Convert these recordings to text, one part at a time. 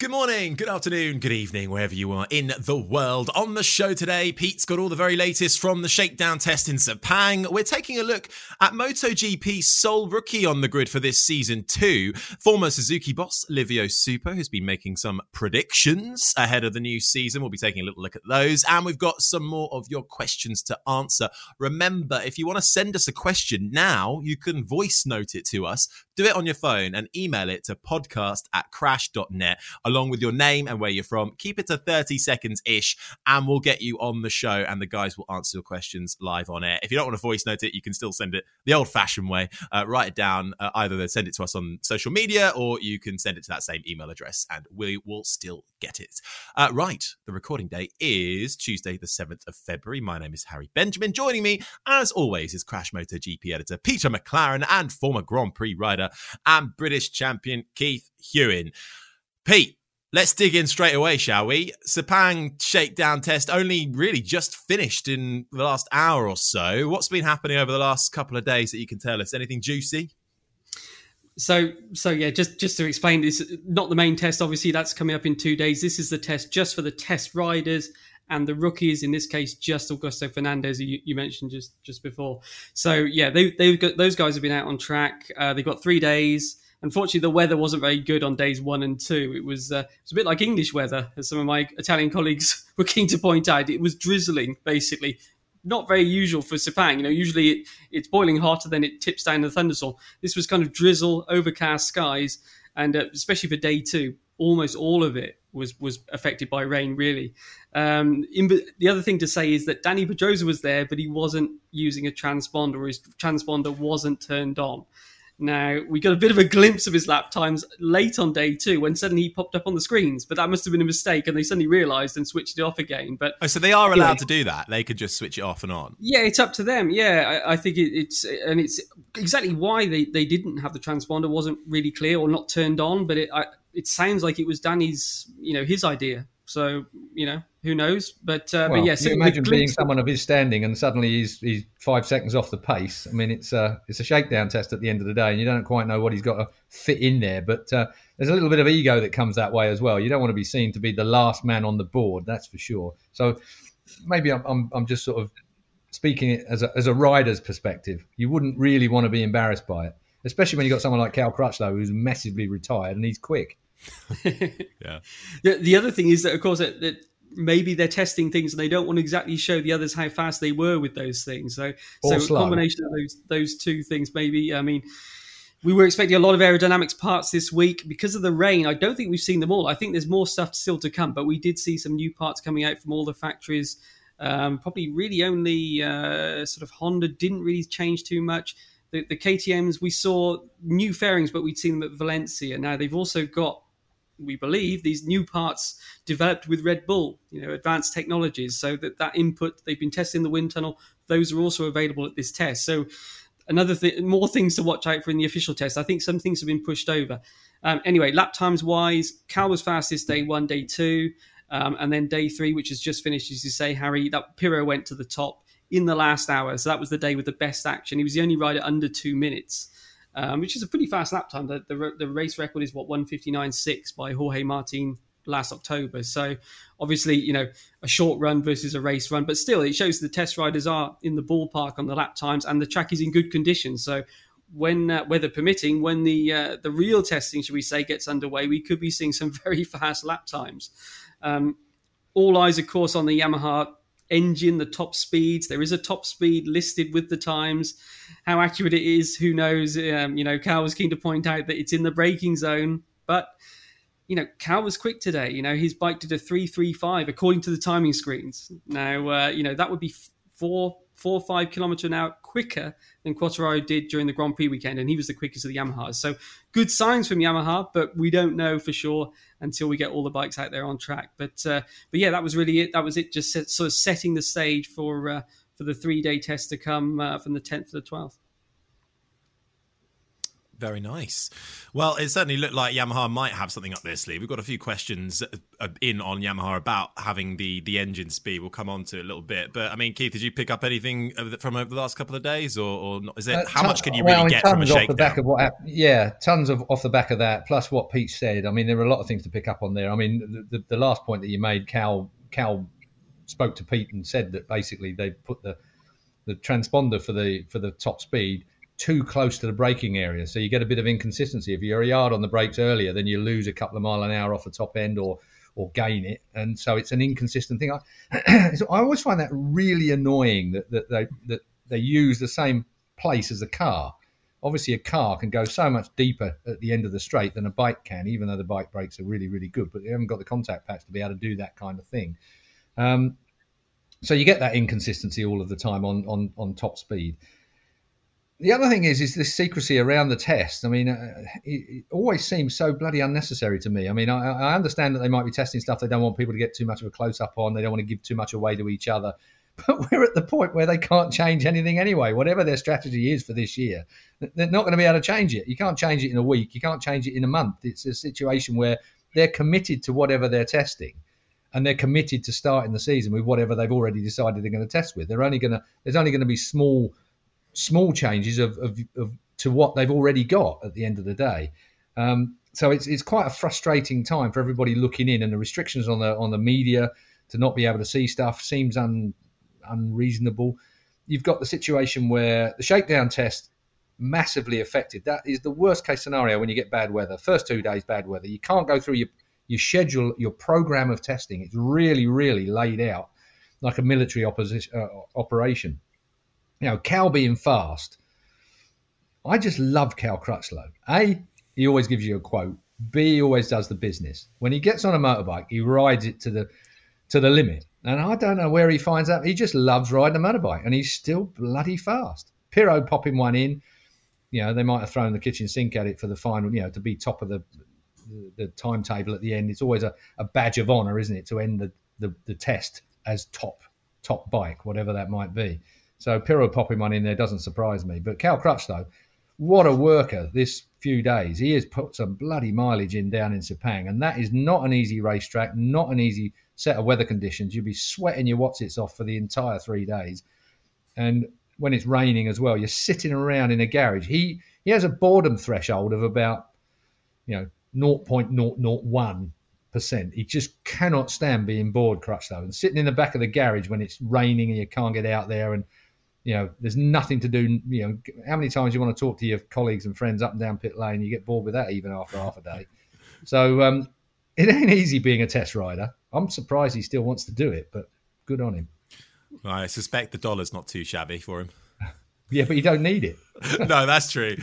Good morning, good afternoon, good evening, wherever you are in the world. On the show today, Pete's got all the very latest from the shakedown test in Sepang. We're taking a look at MotoGP's sole rookie on the grid for this season too. Former Suzuki boss Livio Suppo has been making some predictions ahead of the new season. We'll be taking a little look at those. And we've got some more of your questions to answer. Remember, if you want to send us a question now, you can voice note it to us. Do it on your phone and email it to podcast at crash.net along with your name and where you're from. Keep it to 30 seconds ish, and we'll get you on the show, and the guys will answer your questions live on air. If you don't want to voice note it, you can still send it the old fashioned way. Uh, write it down. Uh, either send it to us on social media or you can send it to that same email address, and we will still get it. Uh, right, the recording day is Tuesday, the 7th of February. My name is Harry Benjamin. Joining me, as always, is Crash MotoGP editor Peter McLaren and former Grand Prix rider and British champion Keith Hewin. Pete, Let's dig in straight away, shall we? Sepang shakedown test only really just finished in the last hour or so. What's been happening over the last couple of days that you can tell us? Anything juicy? So, so yeah, just just to explain this, not the main test. Obviously, that's coming up in two days. This is the test just for the test riders and the rookies. In this case, just Augusto Fernandez, you, you mentioned just just before. So, yeah, they they've got those guys have been out on track. Uh, they've got three days. Unfortunately, the weather wasn't very good on days one and two. It was uh, it was a bit like English weather, as some of my Italian colleagues were keen to point out. It was drizzling, basically. Not very usual for Sepang. You know, usually it, it's boiling hot and then it tips down the thunderstorm. This was kind of drizzle, overcast skies, and uh, especially for day two, almost all of it was was affected by rain. Really, um, in, the other thing to say is that Dani Pedrosa was there, but he wasn't using a transponder, his transponder wasn't turned on. Now, we got a bit of a glimpse of his lap times late on day two when suddenly he popped up on the screens, but that must have been a mistake and they suddenly realised and switched it off again. But oh, So they are allowed to do that? They could just switch it off and on? Yeah, it's up to them. Yeah, I, I think it, it's, and it's exactly why they, they didn't have the transponder wasn't really clear or not turned on, but it, I, it sounds like it was Dani's, you know, his idea. So, you know, who knows? But uh, well, but yes, yeah, imagine being someone of his standing and suddenly he's he's five seconds off the pace. I mean, it's a it's a shakedown test at the end of the day, and you don't quite know what he's got to fit in there. But uh, there's a little bit of ego that comes that way as well. You don't want to be seen to be the last man on the board, that's for sure. So maybe I'm I'm, I'm just sort of speaking as a as a rider's perspective. You wouldn't really want to be embarrassed by it, especially when you've got someone like Cal Crutchlow who's massively retired and he's quick. Yeah. The, the other thing is that, of course, that, that maybe they're testing things and they don't want to exactly show the others how fast they were with those things. So, Or so slow. a combination of those those two things, maybe. I mean, we were expecting a lot of aerodynamics parts this week because of the rain. I don't think we've seen them all. I think there's more stuff still to come, but we did see some new parts coming out from all the factories. Um, probably really only uh, sort of Honda didn't really change too much. The, the KTM's we saw new fairings, but we'd seen them at Valencia. Now they've also got we believe these new parts developed with Red Bull, you know, advanced technologies. So that that input they've been testing the wind tunnel; those are also available at this test. So another thing, more things to watch out for in the official test. I think some things have been pushed over. Um, anyway, lap times wise, Cal was fastest day one, day two, um, and then day three, which has just finished, as you say, Harry. That Pirro went to the top in the last hour, so that was the day with the best action. He was the only rider under two minutes um, which is a pretty fast lap time. The, the, the race record is what 159.6 by Jorge Martin last October. So obviously, you know, a short run versus a race run, but still, it shows the test riders are in the ballpark on the lap times, and the track is in good condition. So when uh, weather permitting, when the uh, the real testing, should we say, gets underway, we could be seeing some very fast lap times. Um, all eyes, of course, on the Yamaha engine, the top speeds. There is a top speed listed with the times. How accurate it is, who knows? Um, you know, Cal was keen to point out that it's in the braking zone, but you know, Cal was quick today. You know, his bike did a three three five according to the timing screens. Now, uh, you know, that would be four four or five kilometer an hour quicker than Quartararo did during the Grand Prix weekend, and he was the quickest of the Yamahas. So good signs from Yamaha, but we don't know for sure until we get all the bikes out there on track. But uh, but yeah, that was really it. That was it. Just set, sort of setting the stage for uh, for the three day test to come uh, from the tenth to the twelfth. Very nice. Well, it certainly looked like Yamaha might have something up their sleeve. We've got a few questions uh, in on Yamaha about having the the engine speed. We'll come on to it a little bit. But I mean, Keith, did you pick up anything from over the last couple of days, or, or not? Is it uh, how much can you really well, get from a shakedown? Off the back of what, yeah, tons of off the back of that. Plus what Pete said. I mean, there were a lot of things to pick up on there. I mean, the, the, the last point that you made, Cal Cal spoke to Pete and said that basically they put the the transponder for the for the top speed too close to the braking area. So you get a bit of inconsistency. If you're a yard on the brakes earlier, then you lose a couple of mile an hour off the top end or or gain it. And so it's an inconsistent thing. I, so I always find that really annoying that, that they that they use the same place as a car. Obviously, a car can go so much deeper at the end of the straight than a bike can, even though the bike brakes are really, really good. But they haven't got the contact patch to be able to do that kind of thing. Um, so you get that inconsistency all of the time on on, on top speed the other thing is is this secrecy around the test. I mean, uh, it, it, always seems so bloody unnecessary to me. I mean, I, I, understand that they might be testing stuff they don't want people to get too much of a close up on. They don't want to give too much away to each other. But we're at the point where they can't change anything anyway. Whatever their strategy is for this year, they're not going to be able to change it. You can't change it in a week. You can't change it in a month. It's a situation where they're committed to whatever they're testing and they're committed to starting the season with whatever they've already decided they're going to test with. They're only going to there's only going to be small small changes of, of, of, to what they've already got at the end of the day. Um, so it's it's quite a frustrating time for everybody looking in, and the restrictions on the on the media to not be able to see stuff seems un, unreasonable. You've got the situation where the shakedown test massively affected. That is the worst case scenario when you get bad weather. First two days bad weather, you can't go through your your schedule, your program of testing. It's really really laid out like a military opposition, uh, operation you know, Cal being fast. I just love Cal Crutchlow. A, he always gives you a quote. B, he always does the business. When he gets on a motorbike, he rides it to the to the limit. And I don't know where he finds that. He just loves riding a motorbike, and he's still bloody fast. Pirro popping one in. You know, they might have thrown the kitchen sink at it for the final. You know, to be top of the the, the timetable at the end. It's always a, a badge of honour, isn't it, to end the, the, the test as top top bike, whatever that might be. So Pirro popping one in there doesn't surprise me. But Cal Crutchlow, what a worker this few days. He has put some bloody mileage in down in Sepang, and that is not an easy racetrack, not an easy set of weather conditions. You'll be sweating your whatsits off for the entire three days. And when it's raining as well, you're sitting around in a garage. He he has a boredom threshold of about, you know, 0.001 percent. He just cannot stand being bored, Crutchlow. and sitting in the back of the garage when it's raining and you can't get out there and you know, there's nothing to do. You know, how many times you want to talk to your colleagues and friends up and down pit lane? You get bored with that even after half a day. So um, it ain't easy being a test rider. I'm surprised he still wants to do it, but good on him. I suspect the dollar's not too shabby for him. yeah, but you don't need it. no, that's true.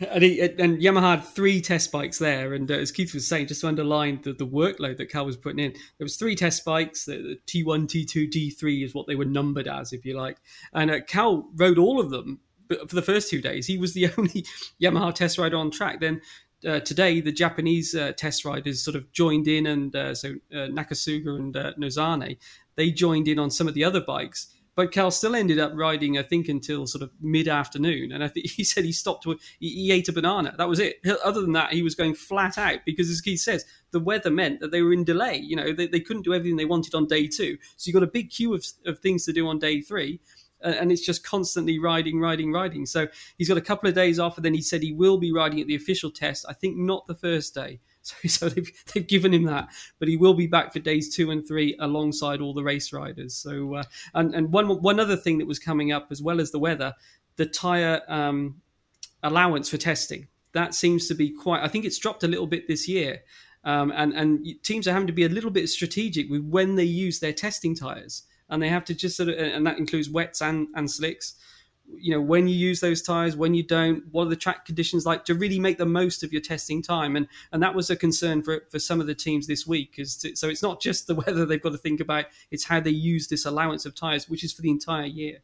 And, he, and Yamaha had three test bikes there, and uh, as Keith was saying, just to underline the, the workload that Cal was putting in, there was three test bikes. The, the T1, T2, T3 is what they were numbered as, if you like. And uh, Cal rode all of them, but for the first two days, he was the only Yamaha test rider on track. Then uh, today, the Japanese uh, test riders sort of joined in, and uh, so uh, Nakasuga and Nozane, they joined in on some of the other bikes. But Cal still ended up riding, I think, until sort of mid afternoon. And I think he said he stopped, he, he, ate a banana. That was it. Other than that, he was going flat out because, as Keith says, the weather meant that they were in delay. You know, they, they couldn't do everything they wanted on day two. So you got a big queue of, of things to do on day three and it's just constantly riding, riding, riding. So he's got a couple of days off, and then he said he will be riding at the official test. I think not the first day. So, so they've, they've given him that, but he will be back for days two and three alongside all the race riders. So, uh, and and one one other thing that was coming up as well as the weather, the tire um, allowance for testing. That seems to be quite. I think it's dropped a little bit this year, um, and and teams are having to be a little bit strategic with when they use their testing tires, and they have to just sort of, and that includes wets and and slicks you know when you use those tires when you don't what are the track conditions like to really make the most of your testing time? And and that was a concern for for some of the teams this week is so it's not just the weather they've got to think about it's how they use this allowance of tires which is for the entire year.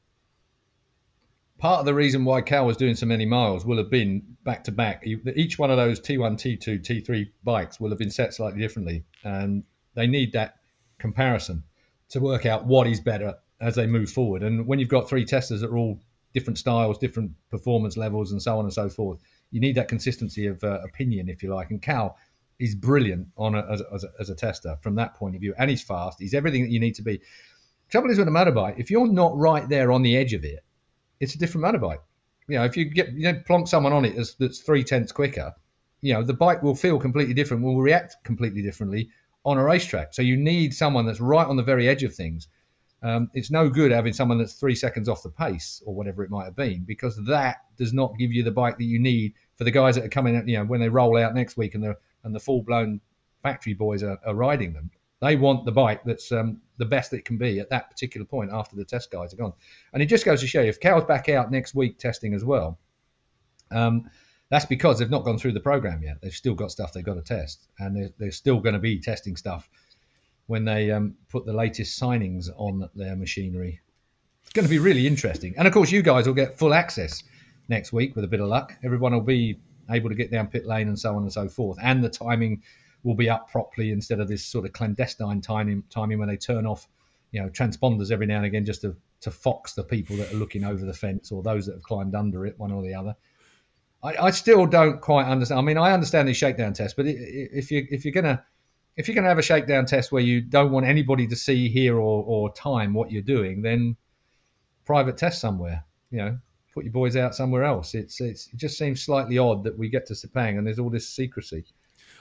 Part of the reason why Cal was doing so many miles will have been back to back. Each one of those T1 T2 T3 bikes will have been set slightly differently and they need that comparison to work out what is better as they move forward. And when you've got three testers that are all different styles, different performance levels, and so on and so forth. You need that consistency of uh, opinion, if you like. And Cal is brilliant on a, as, a, as, a, tester from that point of view, and he's fast. He's everything that you need to be. Trouble is with a motorbike, if you're not right there on the edge of it, it's a different motorbike. You know, if you get you know plonk someone on it that's, that's three tenths quicker, you know the bike will feel completely different, will react completely differently on a racetrack. So you need someone that's right on the very edge of things um, it's no good having someone that's three seconds off the pace or whatever it might have been because that does not give you the bike that you need for the guys that are coming. You know, when they roll out next week and the and the full blown factory boys are, are, riding them, they want the bike that's um, the best it can be at that particular point after the test guys are gone. And it just goes to show you if Cal's back out next week testing as well. Um, that's because they've not gone through the program yet. They've still got stuff they've got to test, and they're, they're still going to be testing stuff when they um, put the latest signings on their machinery. It's going to be really interesting. And of course, you guys will get full access next week with a bit of luck. Everyone will be able to get down pit lane and so on and so forth. And the timing will be up properly instead of this sort of clandestine timing, timing when they turn off, you know, transponders every now and again just to, to fox the people that are looking over the fence or those that have climbed under it, one or the other. I, I still don't quite understand. I mean, I understand these shakedown tests, but if you if you're gonna if you're going to have a shakedown test where you don't want anybody to see, hear, or, or time what you're doing, then private test somewhere. You know, put your boys out somewhere else. It's, it's it just seems slightly odd that we get to Sepang and there's all this secrecy,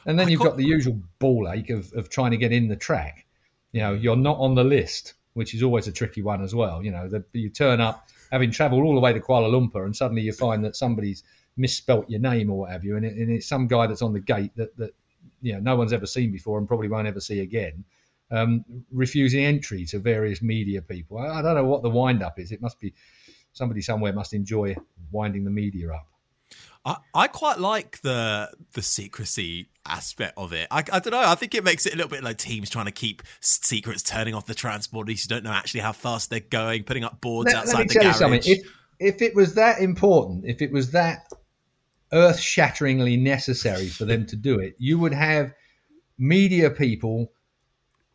and then I you've got the usual ball ache of, of trying to get in the track. You know, you're not on the list, which is always a tricky one as well. You know, that you turn up having travelled all the way to Kuala Lumpur, and suddenly you find that somebody's misspelt your name or what have you, and, it, and it's some guy that's on the gate that, that you know no one's ever seen before and probably won't ever see again. Um, refusing entry to various media people. I, I don't know what the wind up is. It must be somebody somewhere must enjoy winding the media up. I, I quite like the the secrecy aspect of it. I, I don't know. I think it makes it a little bit like teams trying to keep secrets, turning off the transponders. You don't know actually how fast they're going, putting up boards let, outside let the garage. If, if it was that important, if it was that earth shatteringly necessary for them to do it, you would have media people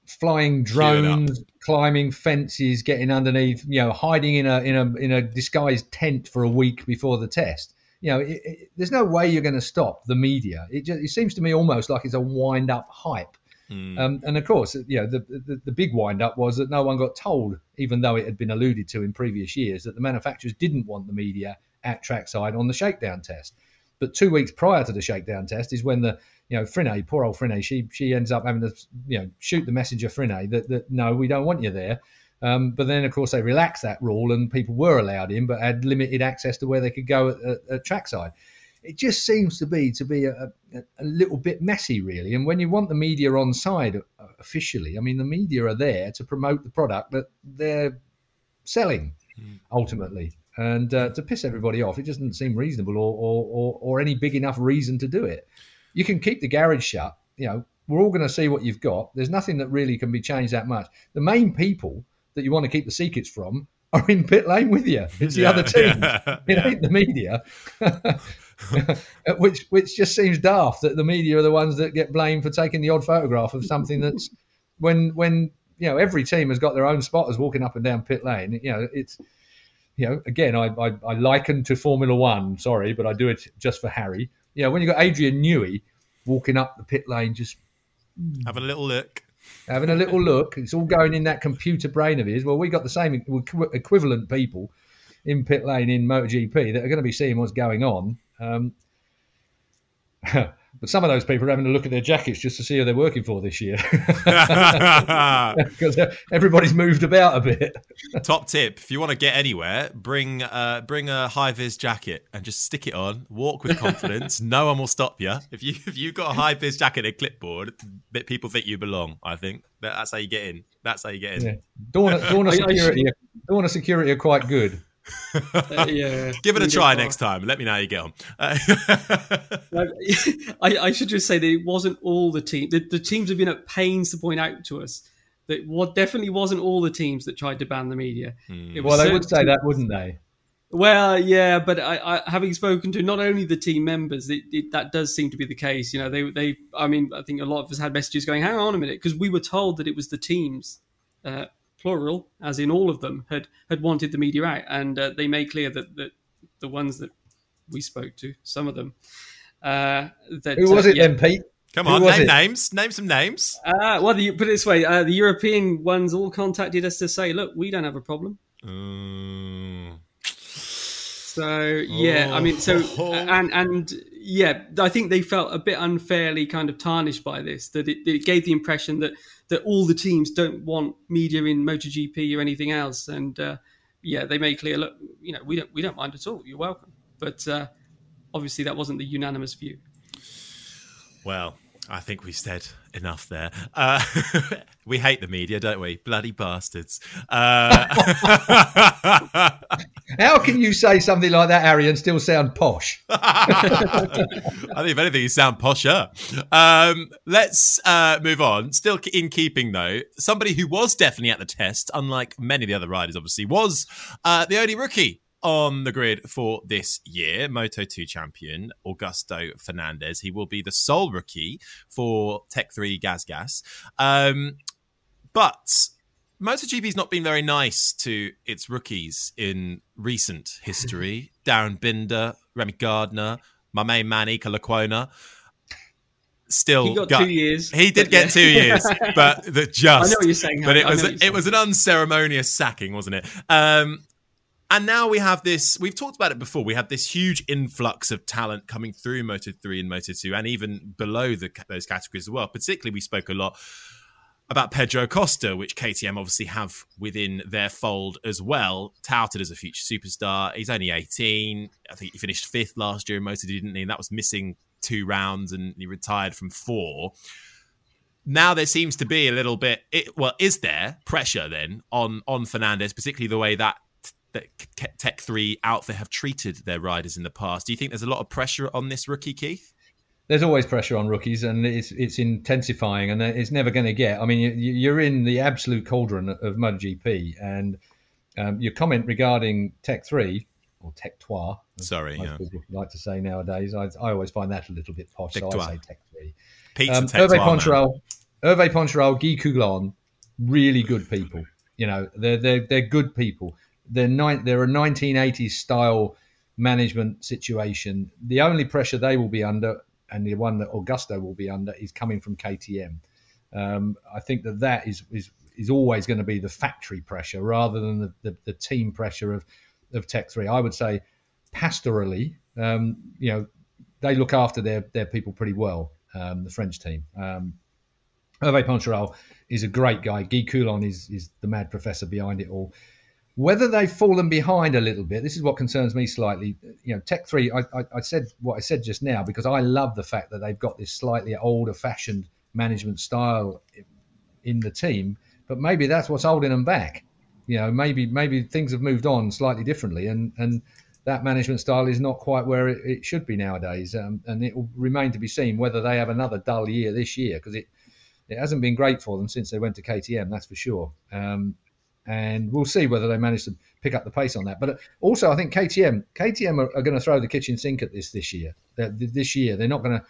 flying drones, climbing fences, getting underneath, you know, hiding in a in a in a disguised tent for a week before the test. You know, it, it, there's no way you're going to stop the media. It just it seems to me almost like it's a wind up hype. Mm. Um, and of course, you know, the, the, the big wind up was that no one got told, even though it had been alluded to in previous years, that the manufacturers didn't want the media at trackside on the shakedown test. But two weeks prior to the shakedown test is when the you know Frine, poor old Frine, she she ends up having to you know shoot the messenger Frine that that no, we don't want you there. Um, but then, of course, they relaxed that rule and people were allowed in, but had limited access to where they could go at, at, at trackside. It just seems to be to be a, a, a, little bit messy, really. And when you want the media on side uh, officially, I mean, the media are there to promote the product that they're selling mm. ultimately and uh, to piss everybody off, it doesn't seem reasonable or, or, or, or any big enough reason to do it. You can keep the garage shut. You know, we're all going to see what you've got. There's nothing that really can be changed that much. The main people that you want to keep the secrets from are in pit lane with you. It's the yeah, other team. Yeah, it yeah. ain't the media. which which just seems daft that the media are the ones that get blamed for taking the odd photograph of something that's when when you know every team has got their own spotters walking up and down pit lane. You know, it's you know, again, I, I, I liken to Formula One. Sorry, but I do it just for Harry. You know, when you got Adrian Newey walking up the pit lane, just having a little look, having a little look. It's all going in that computer brain of his. Well, we got the same equivalent people in pit lane in MotoGP that are going to be seeing what's going on. Um, But some of those people are having a look at their jackets just to see who they're working for this year, because everybody's moved about a bit. Top tip: if you want to get anywhere, bring uh, bring a high vis jacket and just stick it on. Walk with confidence. no one will stop you. If you if you've got a high vis jacket and a clipboard, people think you belong. I think that's how you get in. That's how you get in. Yeah. Dawn, Dawn of security, Dawn of security are quite good. Uh, yeah, give it a try next time. Let me know how you get on. Uh, I, I, should just say that it wasn't all the team. The, the, teams have been at pains to point out to us that what definitely wasn't all the teams that tried to ban the media. Mm. Well, they would say teams. that, wouldn't they? Well, yeah, but I, I, having spoken to not only the team members, it, it, that does seem to be the case. You know, they, they, I mean, I think a lot of us had messages going, "Hang on a minute," because we were told that it was the teams uh, plural, as in all of them, had had wanted the media out, and uh, they made clear that, that the ones that we spoke to, some of them, uh, that who was uh, it yeah. then, Pete? Come on, name it? names. Name some names. Uh, well, the, put it this way: uh, the European ones all contacted us to say, "Look, we don't have a problem." Mm. So yeah, oh. I mean, so oh. and and yeah, I think they felt a bit unfairly kind of tarnished by this. That it, it gave the impression that that all the teams don't want media in MotoGP or anything else. And uh, yeah, they made clear, look, you know, we don't we don't mind at all. You're welcome. But uh, obviously, that wasn't the unanimous view. Well, I think we said enough there. Uh, we hate the media, don't we? Bloody bastards. Uh... How can you say something like that, Harry, and still sound posh? I think, if anything, you sound posher. Um, let's uh, move on. Still in keeping, though, somebody who was definitely at the test, unlike many of the other riders, obviously, was uh, the only rookie on the grid for this year, Moto 2 champion Augusto Fernandez. He will be the sole rookie for Tech 3 Gas Gas. Um, but MotoGP's not been very nice to its rookies in recent history. Darryn Binder, Remy Gardner, my main man Iker Lecuona. Still, he got, got, two years. He did get yeah. two years, but the just. I know what you're saying. But it was it was an unceremonious sacking, wasn't it? Um, and now we have this, we've talked about it before. We have this huge influx of talent coming through Moto 3 and Moto 2 and even below the, those categories as well. Particularly, we spoke a lot about Pedro Acosta, which KTM obviously have within their fold as well, touted as a future superstar. He's only 18. I think he finished fifth last year in Moto, didn't he? And that was missing two rounds and he retired from four. Now there seems to be a little bit, it, well, is there pressure then on on Fernandez, particularly the way that that Tech 3 outfit have treated their riders in the past. Do you think there's a lot of pressure on this rookie, Keith? There's always pressure on rookies, and it's it's intensifying, and it's never going to get. I mean, you, are in the absolute cauldron of MotoGP, and um, your comment regarding Tech Three or Tech Trois, sorry, yeah. people like to say nowadays. I, I, always find that a little bit posh, Tech so I say Tech Three. Pizza um, Hervé Hervé Poncharal, Guy Coulon, really good people. You know, they're they're they're good people they're, they're a 1980s style management situation. The only pressure they will be under, and the one that Augusto will be under, is coming from KTM. Um, I think that that is is is always going to be the factory pressure rather than the, the, the team pressure of of Tech Three. I would say pastorally, um, you know, they look after their their people pretty well. Um, the French team. Um, Hervé Poncharal is a great guy. Guy Coulon is is the mad professor behind it all. Whether they've fallen behind a little bit, this is what concerns me slightly. You know, Tech Three, I, I, I said what I said just now because I love the fact that they've got this slightly older-fashioned management style in the team, but maybe that's what's holding them back. You know, maybe maybe things have moved on slightly differently, and and that management style is not quite where it, it should be nowadays. Um, and it will remain to be seen whether they have another dull year this year because it it hasn't been great for them since they went to KTM, that's for sure. Um, and we'll see whether they manage to pick up the pace on that. But also, I think KTM KTM are, are going to throw the kitchen sink at this this year. They're, this year, they're not going to.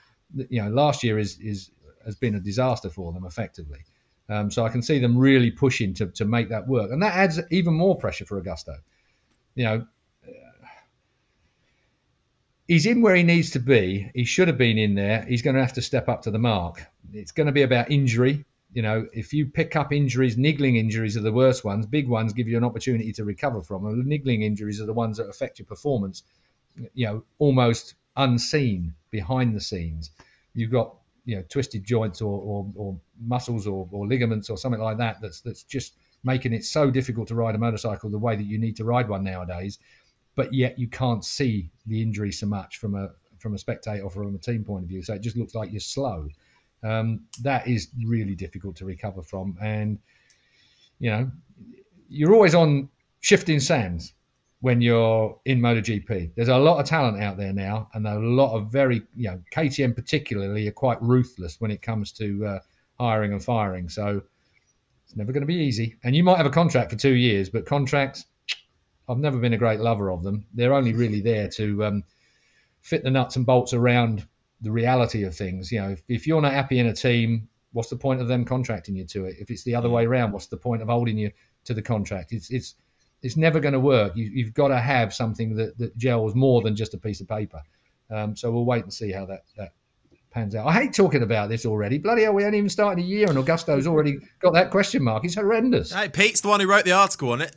You know, last year is is has been a disaster for them effectively. Um, so I can see them really pushing to to make that work, and that adds even more pressure for Augusto. You know. He's in where he needs to be. He should have been in there. He's going to have to step up to the mark. It's going to be about injury you know, if you pick up injuries, niggling injuries are the worst ones. Big ones give you an opportunity to recover from. And niggling injuries are the ones that affect your performance, you know, almost unseen behind the scenes. you've got you know twisted joints or, or, or muscles or, or ligaments or something like that that's that's just making it so difficult to ride a motorcycle the way that you need to ride one nowadays but yet you can't see the injury so much from a from a spectator or from a team point of view so it just looks like you're slow um, that is really difficult to recover from and you know you're always on shifting sands when you're in MotoGP. There's a lot of talent out there now, and a lot of very, you know, KTM particularly are quite ruthless when it comes to uh, hiring and firing. So it's never going to be easy. And you might have a contract for two years, but contracts, I've never been a great lover of them. They're only really there to um, fit the nuts and bolts around the reality of things. You know, if, if you're not happy in a team, what's the point of them contracting you to it? If it's the other way around, what's the point of holding you to the contract? It's it's it's never going to work. You, have got to have something that, that gels more than just a piece of paper. Um, so we'll wait and see how that, that pans out. I hate talking about this already. Bloody hell, we ain't even started a year and Augusto's already got that question mark. It's horrendous. Hey, Pete's the one who wrote the article on it.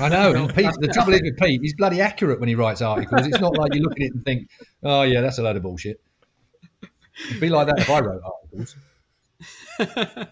I know. And Pete, the trouble is with Pete, he's bloody accurate when he writes articles. It's not like you look at it and think, oh, yeah, that's a load of bullshit. It'd be like that if I wrote articles.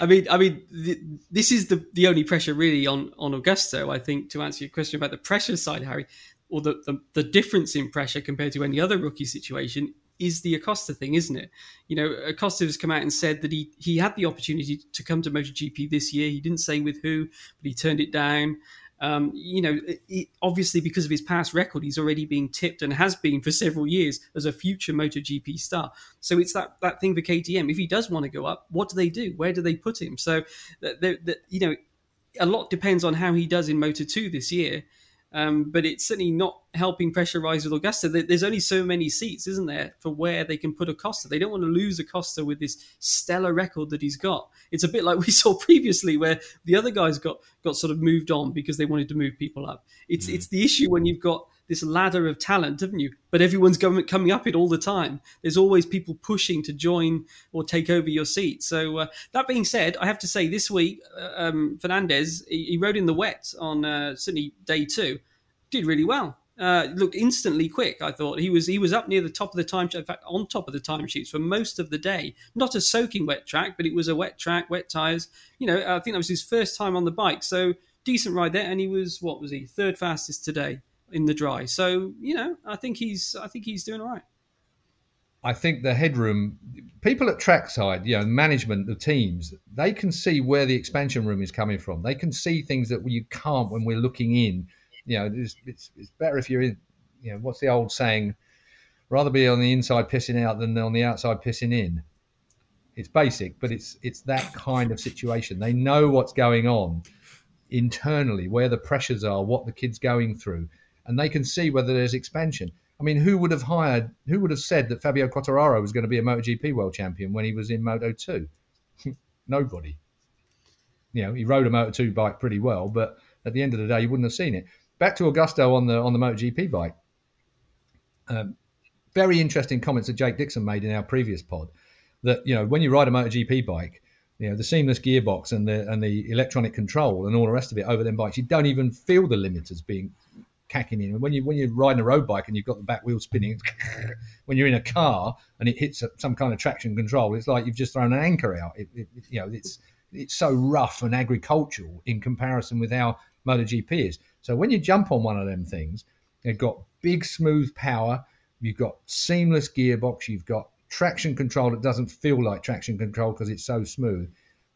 I mean, I mean, the, this is the the only pressure really on on Augusto. I think to answer your question about the pressure side, Harry, or the, the, the difference in pressure compared to any other rookie situation is the Acosta thing, isn't it? You know, Acosta has come out and said that he he had the opportunity to come to MotoGP this year. He didn't say with who, but he turned it down. Um, you know, it, obviously because of his past record, he's already being tipped and has been for several years as a future MotoGP star. So it's that that thing for KTM. If he does want to go up, what do they do? Where do they put him? So, you know, a lot depends on how he does in Moto Two this year. Um, but it's certainly not helping pressurize with Augusto. There's only so many seats, isn't there, for where they can put Acosta. They don't want to lose Acosta with this stellar record that he's got. It's a bit like we saw previously, where the other guys got got sort of moved on because they wanted to move people up. It's mm. it's the issue when you've got this ladder of talent, haven't you? But everyone's going, coming up it all the time. There's always people pushing to join or take over your seat. So uh, that being said, I have to say this week, uh, um, Fernandez he, he, rode in the wet on uh, Sydney day two, did really well. Uh, looked instantly quick. I thought he was he was up near the top of the time. In fact, on top of the timesheets for most of the day. Not a soaking wet track, but it was a wet track, wet tires. You know, I think that was his first time on the bike. So decent ride there, and he was what was he third fastest today in the dry. So you know, I think he's I think he's doing all right. I think the headroom, people at trackside, you know, management, the teams, they can see where the expansion room is coming from. They can see things that you can't when we're looking in. You know, it's, it's, it's better if you're in. You know, what's the old saying? Rather be on the inside pissing out than on the outside pissing in. It's basic, but it's it's that kind of situation. They know what's going on internally, where the pressures are, what the kid's going through and they can see whether there's expansion. I mean, who would have hired, who would have said that Fabio Quartararo was going to be a MotoGP world champion when he was in Moto 2? Nobody. You know, he rode a Moto 2 bike pretty well, but at the end of the day, you wouldn't have seen it. Back to Augusto on the on the MotoGP bike. Um, very interesting comments that Jake Dixon made in our previous pod. That you know, when you ride a MotoGP bike, you know the seamless gearbox and the and the electronic control and all the rest of it over them bikes, you don't even feel the limiters being cacking in. When you when you're riding a road bike and you've got the back wheel spinning, when you're in a car and it hits some kind of traction control, it's like you've just thrown an anchor out. It, it, you know, it's it's so rough and agricultural in comparison with how MotoGP is. So when you jump on one of them things, you've got big smooth power, you've got seamless gearbox, you've got traction control that doesn't feel like traction control because it's so smooth.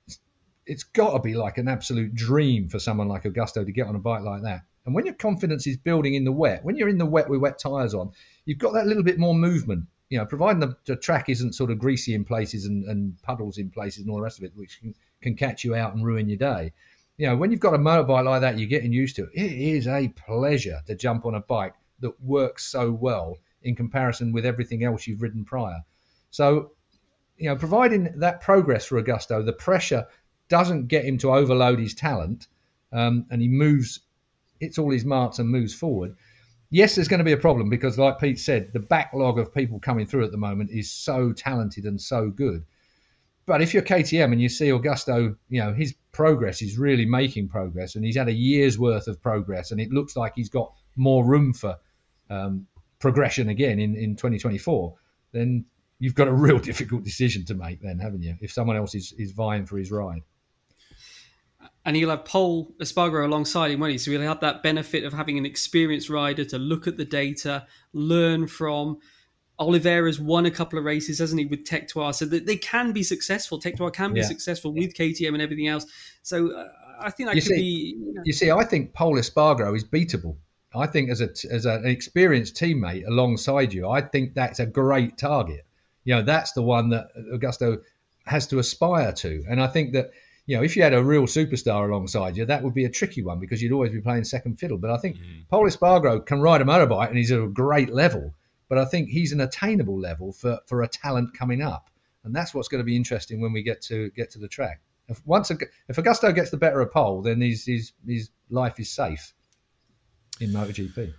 it's, it's got to be like an absolute dream for someone like Augusto to get on a bike like that. And when your confidence is building in the wet, when you're in the wet with wet tyres on, you've got that little bit more movement. You know, providing the, the track isn't sort of greasy in places and, and, puddles in places and all the rest of it, which can, can catch you out and ruin your day. You know, when you've got a motorbike like that, you're getting used to it. It is a pleasure to jump on a bike that works so well in comparison with everything else you've ridden prior. So, you know, providing that progress for Augusto, the pressure doesn't get him to overload his talent, um, and he moves hits all his marks and moves forward. Yes, there's going to be a problem because, like Pete said, the backlog of people coming through at the moment is so talented and so good. But if you're KTM and you see Augusto, you know, his progress is really making progress and he's had a year's worth of progress and it looks like he's got more room for um, progression again in, in 2024, then you've got a real difficult decision to make then, haven't you? If someone else is, is vying for his ride. And he'll have Pol Espargaro alongside him, won't he? So he'll have that benefit of having an experienced rider to look at the data, learn from. Oliveira's won a couple of races, hasn't he, with Tech So that they can be successful. Tech can be yeah. successful with KTM and everything else. So uh, I think that you could see, be. You, know. you see, I think Pol Espargaro is beatable. I think as a as an experienced teammate alongside you, I think that's a great target. You know, that's the one that Augusto has to aspire to. And I think that you know, if you had a real superstar alongside you, that would be a tricky one because you'd always be playing second fiddle. But I think mm. Pol Espargaro can ride a motorbike and he's at a great level. But I think he's an attainable level for, for a talent coming up, and that's what's going to be interesting when we get to get to the track. If once if Augusto gets the better of Pol, then his his his life is safe in MotoGP.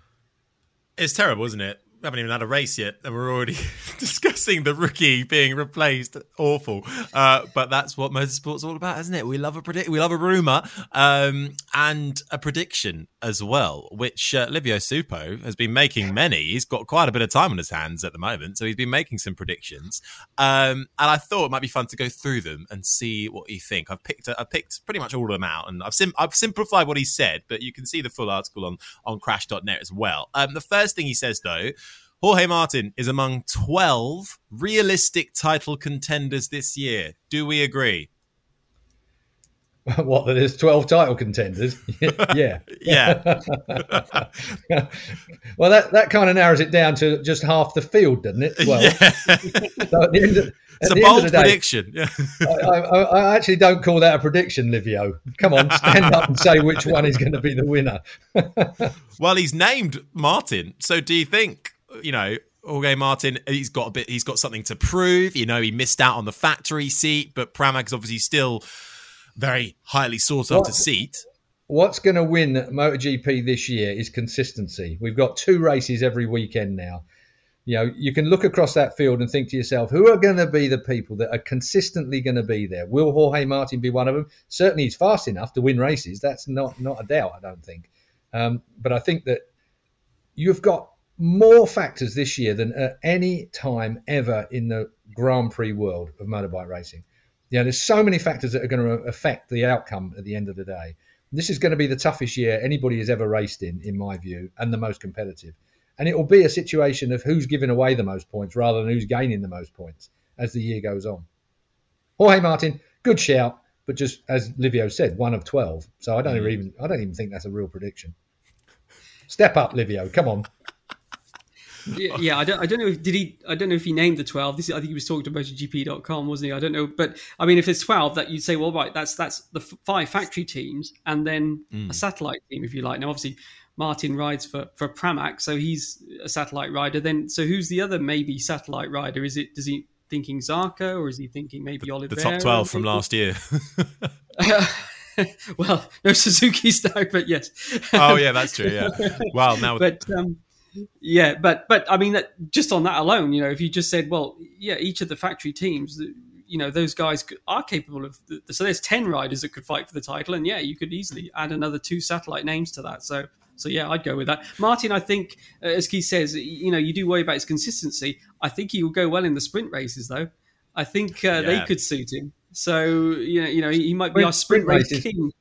It's terrible, isn't it? We haven't even had a race yet, and we're already discussing the rookie being replaced. Awful, uh, but that's what motorsport's all about, isn't it? We love a predict, we love a rumor, um, and a prediction as well. Which uh, Livio Suppo has been making many. He's got quite a bit of time on his hands at the moment, so he's been making some predictions. Um, and I thought it might be fun to go through them and see what you think. I've picked, I've picked pretty much all of them out, and I've sim- I've simplified what he said, but you can see the full article on on Crash.net as well. Um, the first thing he says though Jorge Martin is among 12 realistic title contenders this year. Do we agree? What, that there's 12 title contenders? yeah. yeah. well, that, that kind of narrows it down to just half the field, doesn't it? Well, yeah. so at the end of, it's a bold day, prediction. Yeah. I, I, I, actually don't call that a prediction, Livio. Come on, stand up and say which one is going to be the winner. well, he's named Martin. So do you think you know, Jorge Martin, he's got a bit, he's got something to prove. You know, he missed out on the factory seat, but Pramac is obviously still very highly sought after seat. What's going to win MotoGP this year is consistency. We've got two races every weekend now. You know, you can look across that field and think to yourself, who are going to be the people that are consistently going to be there? Will Jorge Martin be one of them? Certainly, he's fast enough to win races. That's not not a doubt. I don't think. Um, but I think that you've got more factors this year than at any time ever in the Grand Prix world of motorbike racing. You know, there's so many factors that are going to affect the outcome at the end of the day. This is going to be the toughest year anybody has ever raced in, in my view, and the most competitive. And it will be a situation of who's giving away the most points rather than who's gaining the most points as the year goes on. Jorge Martin, good shout, but just as Livio said, one of twelve. So I don't mm. even I don't even think that's a real prediction. Step up, Livio. Come on yeah, yeah, I don't, I don't know if did he, I don't know if he named the twelve. This, is, I think he was talking to MotoGP.com, wasn't he? I don't know, but I mean, if it's twelve, that you'd say, well, right, that's that's the five factory teams and then mm. a satellite team, if you like. Now, obviously, Martin rides for for Pramac, so he's a satellite rider. Then, so who's the other maybe satellite rider? Is it does he thinking Zarco or is he thinking maybe Oliver? The top twelve from last year. well, no Suzuki's now, but yes. oh yeah, that's true. Yeah. Well, now, but um, yeah, but but I mean, that, just on that alone, you know, if you just said, well, yeah, each of the factory teams, you know, those guys are capable of. So there's ten riders that could fight for the title, and yeah, you could easily add another two satellite names to that. So so yeah, I'd go with that. Martin, I think, uh, as Keith says, you know, you do worry about his consistency. I think he will go well in the sprint races, though. I think uh, yeah. they could suit him. So you know, you know, he might be sprint, our sprint, sprint race races, king.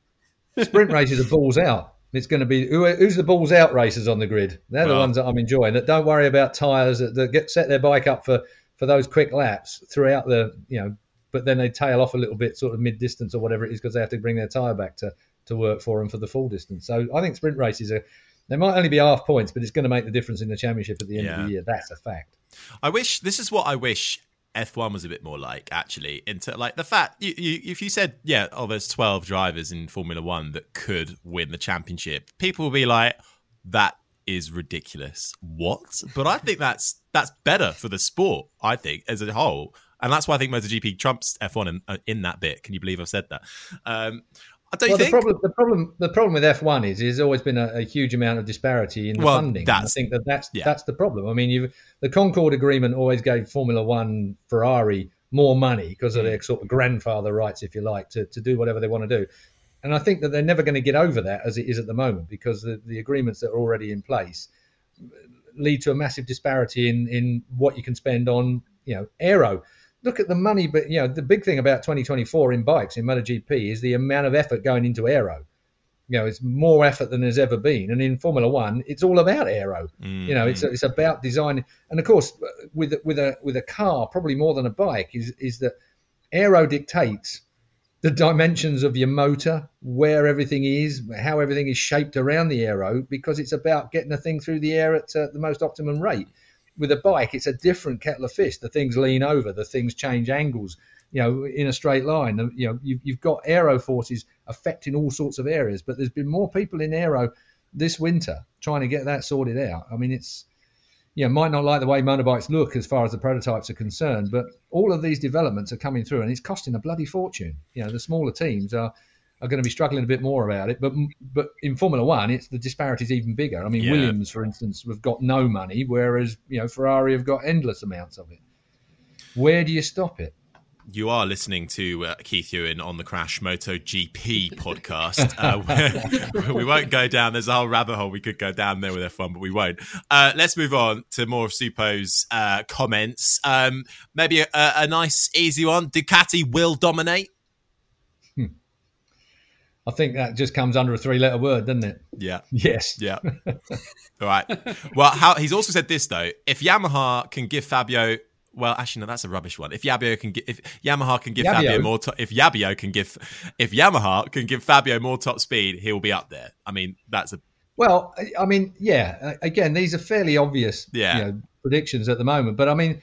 sprint races are balls out. It's going to be who, who's the balls out racers on the grid. They're the ones that I'm enjoying. That don't worry about tyres. That, that get set their bike up for for those quick laps throughout the you know, but then they tail off a little bit, sort of mid distance or whatever it is, because they have to bring their tyre back to to work for them for the full distance. So I think sprint races are. They might only be half points, but it's going to make the difference in the championship at the end yeah. of the year. That's a fact. I wish this is what I wish F1 was a bit more like actually into like the fact you, you, if you said yeah oh there's 12 drivers in Formula 1 that could win the championship people will be like that is ridiculous. What? But I think that's that's better for the sport I think as a whole. And that's why I think MotoGP trumps F1 in, uh, in that bit. Can you believe I've said that? Um, don't well, the problem, the problem, the problem with F1 is there's always been a, a huge amount of disparity in the well, funding. I think that that's yeah. that's the problem. I mean, you the Concord Agreement always gave Formula One, Ferrari more money because of mm. their sort of grandfather rights, if you like, to, to do whatever they want to do. And I think that they're never going to get over that as it is at the moment because the, the agreements that are already in place lead to a massive disparity in, in what you can spend on you know, aero. Look at the money, but you know, the big thing about 2024 in bikes in MotoGP is the amount of effort going into aero. You know, it's more effort than there's ever been, and in Formula One, it's all about aero. Mm-hmm. You know, it's it's about design, and of course, with with a with a car, probably more than a bike, is is that aero dictates the dimensions of your motor, where everything is, how everything is shaped around the aero, because it's about getting the thing through the air at uh, the most optimum rate. With a bike, it's a different kettle of fish. The things lean over, the things change angles, you know, in a straight line. You know, you've, you've got aero forces affecting all sorts of areas, but there's been more people in aero this winter trying to get that sorted out. I mean, it's you know, might not like the way motorbikes look as far as the prototypes are concerned, but all of these developments are coming through, and it's costing a bloody fortune. You know, the smaller teams are are going to be struggling a bit more about it, but but in Formula One, it's the disparity is even bigger. I mean, yeah. Williams, for instance, have got no money, whereas you know Ferrari have got endless amounts of it. Where do you stop it? You are listening to uh, Keith Huewen on the Crash MotoGP podcast. Uh, we won't go down. There's a whole rabbit hole we could go down there with F1, but we won't. Uh, let's move on to more of Suppo's uh, comments. Um, maybe a, a, nice, easy one. Ducati will dominate. I think that just comes under a three-letter word, doesn't it? Yeah. Yes. Yeah. All right. Well, how, he's also said this though: if Yamaha can give Fabio well, actually, no, that's a rubbish one. If Yabio can get, if Yamaha can give Yabio. Fabio more, to, if Yabio can give, if Yamaha can give Fabio more top speed, he'll be up there. I mean, that's a. Well, I mean, yeah. Again, these are fairly obvious, yeah. You know, predictions at the moment, but I mean,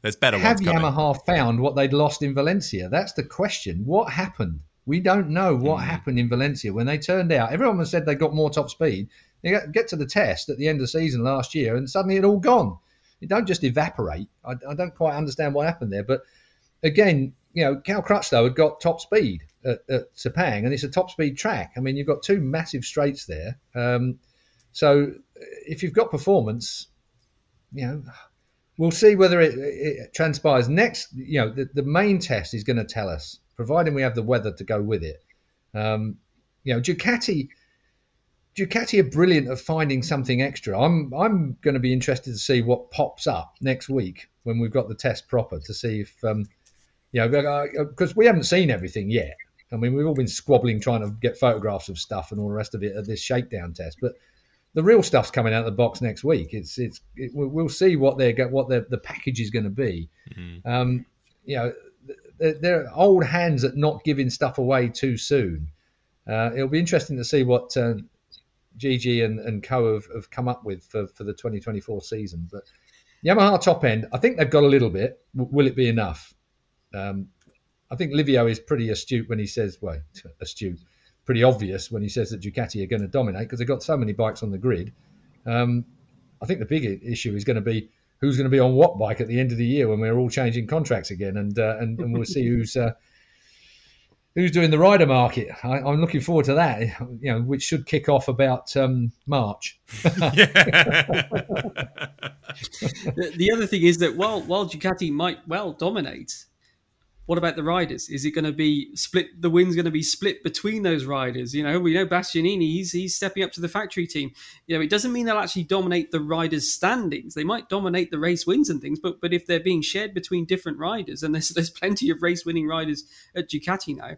there's better. Have Yamaha found what they'd lost in Valencia? That's the question. What happened? We don't know what mm. happened in Valencia when they turned out. Everyone said they got more top speed. They get to the test at the end of the season last year, and suddenly it all gone it don't just evaporate. I, I don't quite understand what happened there. But again, you know, Cal Crutchlow had got top speed at, at Sepang, and it's a top speed track. I mean, you've got two massive straights there. Um, so if you've got performance, you know, we'll see whether it, it transpires. Next, you know, the, the main test is going to tell us, providing we have the weather to go with it. Um, you know, Ducati Ducati are brilliant at finding something extra. I'm I'm going to be interested to see what pops up next week when we've got the test proper to see if um, you know because uh, we haven't seen everything yet. I mean, we've all been squabbling trying to get photographs of stuff and all the rest of it at this shakedown test, but the real stuff's coming out of the box next week. It's it's it, we'll see what they get, what the the package is going to be. Mm-hmm. Um, you know, they're, they're, old hands at not giving stuff away too soon. Uh, it'll be interesting to see what uh, Gigi and, and Co have, have come up with for, for the 2024 season. But Yamaha top end, I think they've got a little bit. Will it be enough? Um, I think Livio is pretty astute when he says, well, astute, pretty obvious when he says that Ducati are going to dominate because they've got so many bikes on the grid. Um, I think the big issue is going to be who's going to be on what bike at the end of the year when we're all changing contracts again, and uh, and, and we'll see who's uh, who's doing the rider market. I, am looking forward to that. You know, which should kick off about um, March. the, the, other thing is that while while Ducati might well dominate, what about the riders? Is it going to be split? The wind's going to be split between those riders. You know, we know Bastianini. He's he's stepping up to the factory team. You know, it doesn't mean they'll actually dominate the riders' standings. They might dominate the race wins and things, but but if they're being shared between different riders, and there's there's plenty of race winning riders at Ducati now,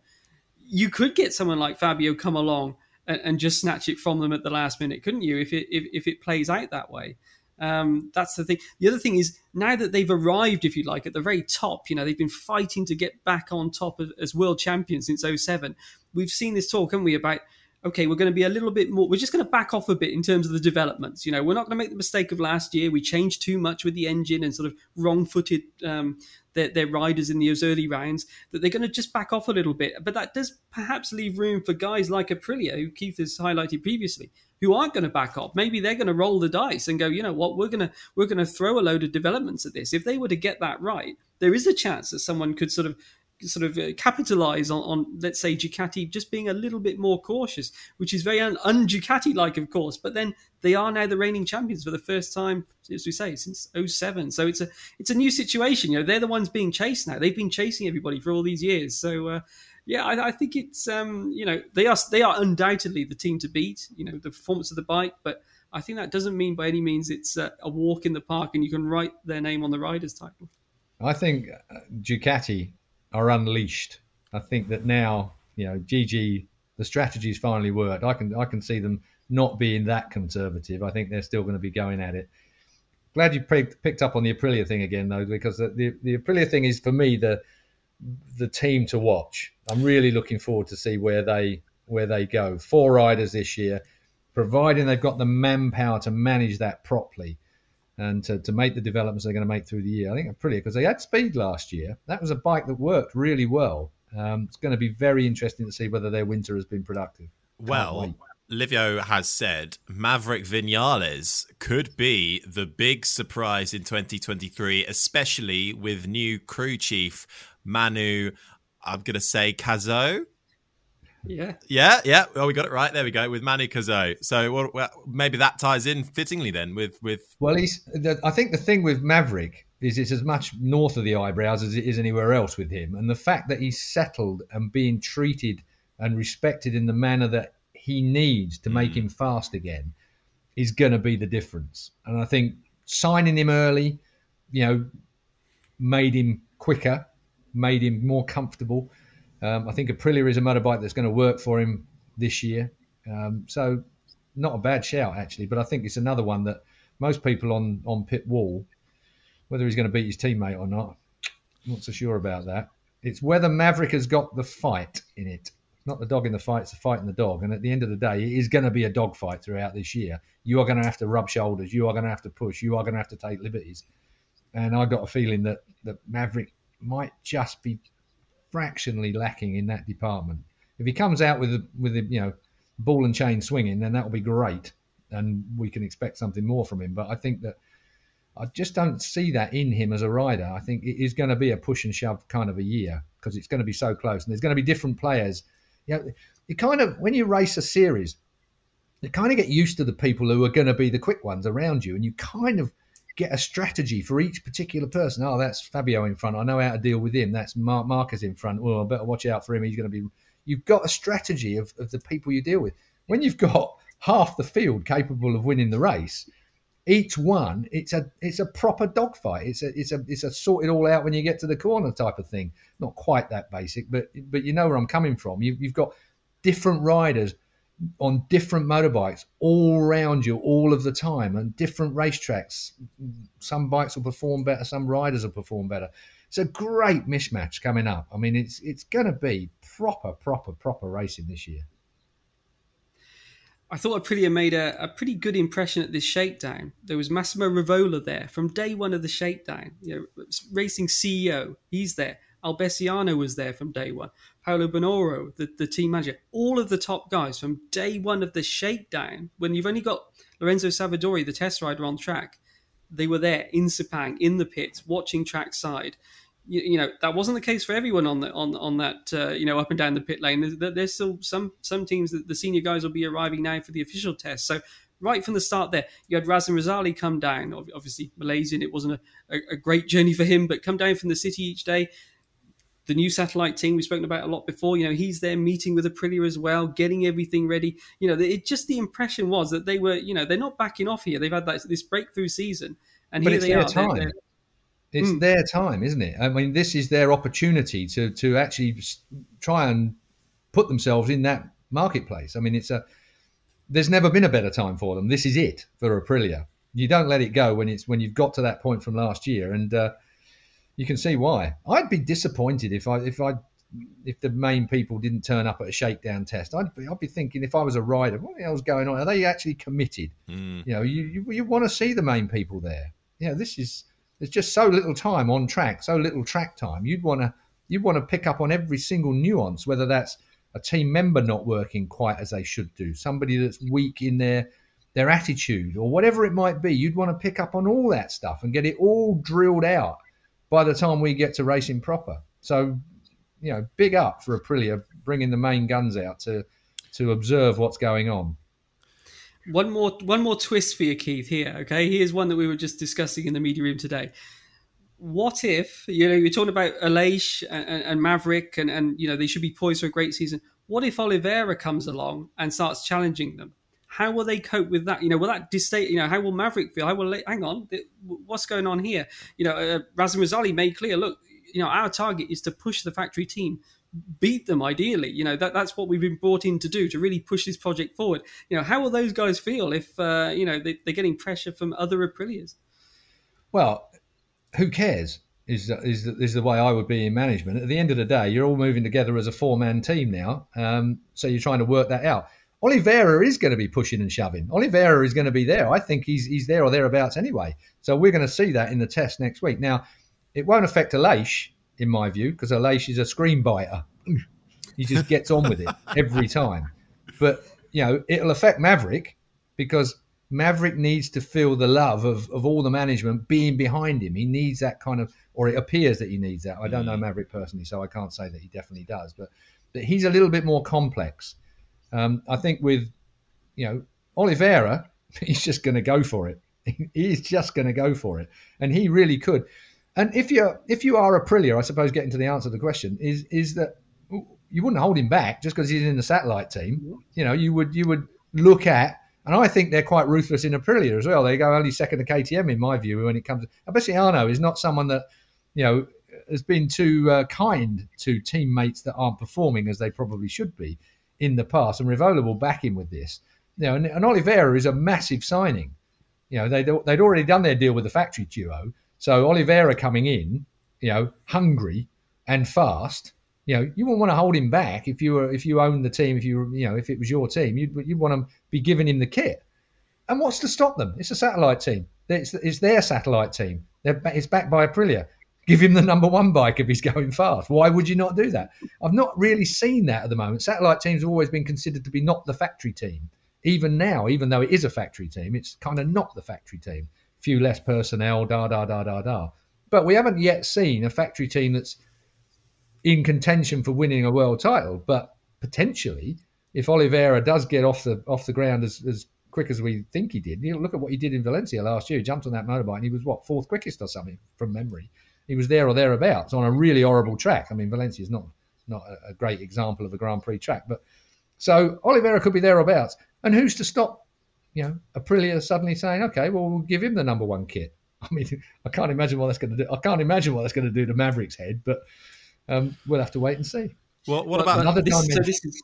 you could get someone like Fabio come along and, and just snatch it from them at the last minute, couldn't you? If it if, if it plays out that way. Um, that's the thing. The other thing is now that they've arrived, if you like, at the very top, you know, they've been fighting to get back on top of, as world champions since 07. We've seen this talk, haven't we, about okay, we're going to be a little bit more, we're just going to back off a bit in terms of the developments. You know, we're not going to make the mistake of last year. We changed too much with the engine and sort of wrong footed um, their, their riders in those early rounds, that they're going to just back off a little bit. But that does perhaps leave room for guys like Aprilia, who Keith has highlighted previously, who aren't going to back off. Maybe they're going to roll the dice and go, you know what, we're going to we're going to throw a load of developments at this. If they were to get that right, there is a chance that someone could sort of sort of uh, capitalize on, on, let's say Ducati just being a little bit more cautious, which is very un, Ducati like, of course. But then they are now the reigning champions for the first time, as we say, since 07. So it's a it's a new situation. You know, they're the ones being chased now. They've been chasing everybody for all these years. So. Uh, yeah, I, I, think it's um, you know they are they are undoubtedly the team to beat. You know the performance of the bike, but I think that doesn't mean by any means it's a, a walk in the park and you can write their name on the riders' title. I think uh, Ducati are unleashed. I think that now, you know, Gigi, the strategy's finally worked. I can I can see them not being that conservative. I think they're still going to be going at it. Glad you picked up on the Aprilia thing again, though, because the, the, the Aprilia thing is for me the the team to watch. I'm really looking forward to see where they where they go. Four riders this year, providing they've got the manpower to manage that properly and to, to make the developments they're going to make through the year. I think Aprilia, because they had speed last year, that was a bike that worked really well. Um, it's going to be very interesting to see whether their winter has been productive. Can't well, wait. Livio has said Maverick Vinales could be the big surprise in 2023, especially with new crew chief Manu. I'm going to say Cazeaux. Yeah. Yeah, yeah. Well, we got it right. There we go with Manu Cazeaux. So well, maybe that ties in fittingly then with with. Well, he's. The, I think the thing with Maverick is it's as much north of the eyebrows as it is anywhere else with him, and the fact that he's settled and being treated and respected in the manner that he needs to make mm. him fast again is going to be the difference. And I think signing him early, you know, made him quicker, made him more comfortable. Um, I think Aprilia is a motorbike that's going to work for him this year. Um, so not a bad shout actually, but I think it's another one that most people on on pit wall, whether he's going to beat his teammate or not, I'm not so sure about that. It's whether Maverick has got the fight in it not the dog in the fight, it's the fight in the dog. And at the end of the day, it is going to be a dog fight throughout this year. You are going to have to rub shoulders. You are going to have to push. You are going to have to take liberties. And I got a feeling that, that Maverick might just be fractionally lacking in that department. If he comes out with a, with a, you know ball and chain swinging, then that will be great, and we can expect something more from him. But I think that I just don't see that in him as a rider. I think it is going to be a push and shove kind of a year because it's going to be so close, and there's going to be different players you know, you kind of when you race a series, you kind of get used to the people who are going to be the quick ones around you, and you kind of get a strategy for each particular person. Oh, that's Fabio in front. I know how to deal with him. That's Marc Marquez in front. Well, I better watch out for him. He's going to be. You've got a strategy of, of the people you deal with. When you've got half the field capable of winning the race, each one it's a it's a proper dogfight. It's a it's a it's a sort it all out when you get to the corner type of thing. Not quite that basic, but but you know where I'm coming from. You, you've got different riders on different motorbikes all around you all of the time and different racetracks. Some bikes will perform better, some riders will perform better. It's a great mismatch coming up. I mean, it's it's going to be proper, proper, proper racing this year. I thought Aprilia made a, a, pretty good impression at this shakedown. There was Massimo Rivola there from day one of the shakedown. You know, racing CEO, he's there. Albesiano was there from day one. Paolo Bonora, the, the team manager, all of the top guys from day one of the shakedown. When you've only got Lorenzo Savadori, the test rider on track, they were there in Sepang, in the pits, watching trackside you, you, know that wasn't the case for everyone on the on on that uh, you know up and down the pit lane. There's, there's still some some teams that the senior guys will be arriving now for the official test. So right from the start there, you had Razlan Razali come down. Obviously Malaysian, it wasn't a, a, great journey for him, but come down from the city each day. The new satellite team we've spoken about a lot before. You know he's there meeting with Aprilia as well, getting everything ready. You know it just the impression was that they were you know they're not backing off here. They've had that, this breakthrough season, and but here they are. Time. They're, they're, it's mm. their time, isn't it? I mean, this is their opportunity to to actually try and put themselves in that marketplace. I mean, it's a there's never been a better time for them. This is it for Aprilia. You don't let it go when it's when you've got to that point from last year, and uh, you can see why. I'd be disappointed if I if I if the main people didn't turn up at a shakedown test. I'd be I'd be thinking if I was a rider, what the hell's going on? Are they actually committed? Mm. You know, you you, you want to see the main people there. You know, this is there's just so little time on track, so little track time. You'd want to you'd want to pick up on every single nuance, whether that's a team member not working quite as they should do, somebody that's weak in their their attitude, or whatever it might be. You'd want to pick up on all that stuff and get it all drilled out by the time we get to racing proper. So, you know, big up for Aprilia bringing the main guns out to to observe what's going on. One more, one more twist for you, Keith. Here, okay. Here's one that we were just discussing in the media room today. What if you know you're talking about Aleix and, and Maverick, and, and you know they should be poised for a great season. What if Oliveira comes along and starts challenging them? How will they cope with that? You know, will that disstate? You know, how will Maverick feel? How will hang on? What's going on here? You know, uh, Razlan Razali made clear. Look, you know, our target is to push the factory team beat them ideally you know that that's what we've been brought in to do to really push this project forward you know how will those guys feel if uh, you know they, are getting pressure from other Aprilias well who cares is is the, is the way I would be in management at the end of the day you're all moving together as a four man team now um, so you're trying to work that out Oliveira is going to be pushing and shoving. Oliveira is going to be there. I think he's he's there or thereabouts anyway. So we're going to see that in the test next week. Now, it won't affect Aleix in my view, because Aleix is a screen biter. He just gets on with it every time. But you know, it'll affect Maverick because Maverick needs to feel the love of, of all the management being behind him. He needs that kind of, or it appears that he needs that. I don't know mm. Maverick personally, so I can't say that he definitely does, but, but he's a little bit more complex. Um, I think with, you know, Oliveira, he's just going to go for it. he's just going to go for it, and he really could. And if you're if you are Aprilia, I suppose getting to the answer to the question is is that you wouldn't hold him back just because he's in the satellite team. You know, you would you would look at, and I think they're quite ruthless in Aprilia as well. They go only second to KTM in my view when it comes. to Albesiano is not someone that you know has been too uh, kind to teammates that aren't performing as they probably should be in the past, and Rivola will back him with this. You know, and, and Oliveira is a massive signing. You know, they'd, they'd already done their deal with the factory duo so Oliveira coming in, you know, hungry and fast, you know, you wouldn't want to hold him back if you were if you owned the team, if you were, you know, if it was your team, you'd you'd want to be giving him the kit. And what's to stop them? It's a satellite team. It's, it's their satellite team. They're, it's backed by Aprilia. Give him the number one bike if he's going fast. Why would you not do that? I've not really seen that at the moment. Satellite teams have always been considered to be not the factory team. Even now, even though it is a factory team, it's kind of not the factory team few less personnel, da da da da da. But we haven't yet seen a factory team that's in contention for winning a world title. But potentially, if Oliveira does get off the off the ground as, as quick as we think he did, you look at what he did in Valencia last year. He jumped on that motorbike and he was what fourth quickest or something from memory. He was there or thereabouts on a really horrible track. I mean, Valencia is not not a, great example of a Grand Prix track, but so Oliveira could be thereabouts. And who's to stop you know, Aprilia suddenly saying, okay, well, we'll give him the number one kit. I mean, I can't imagine what that's going to do. I can't imagine what that's going to do to Maverick's head, but um, we'll have to wait and see. Well, what about another this, So this is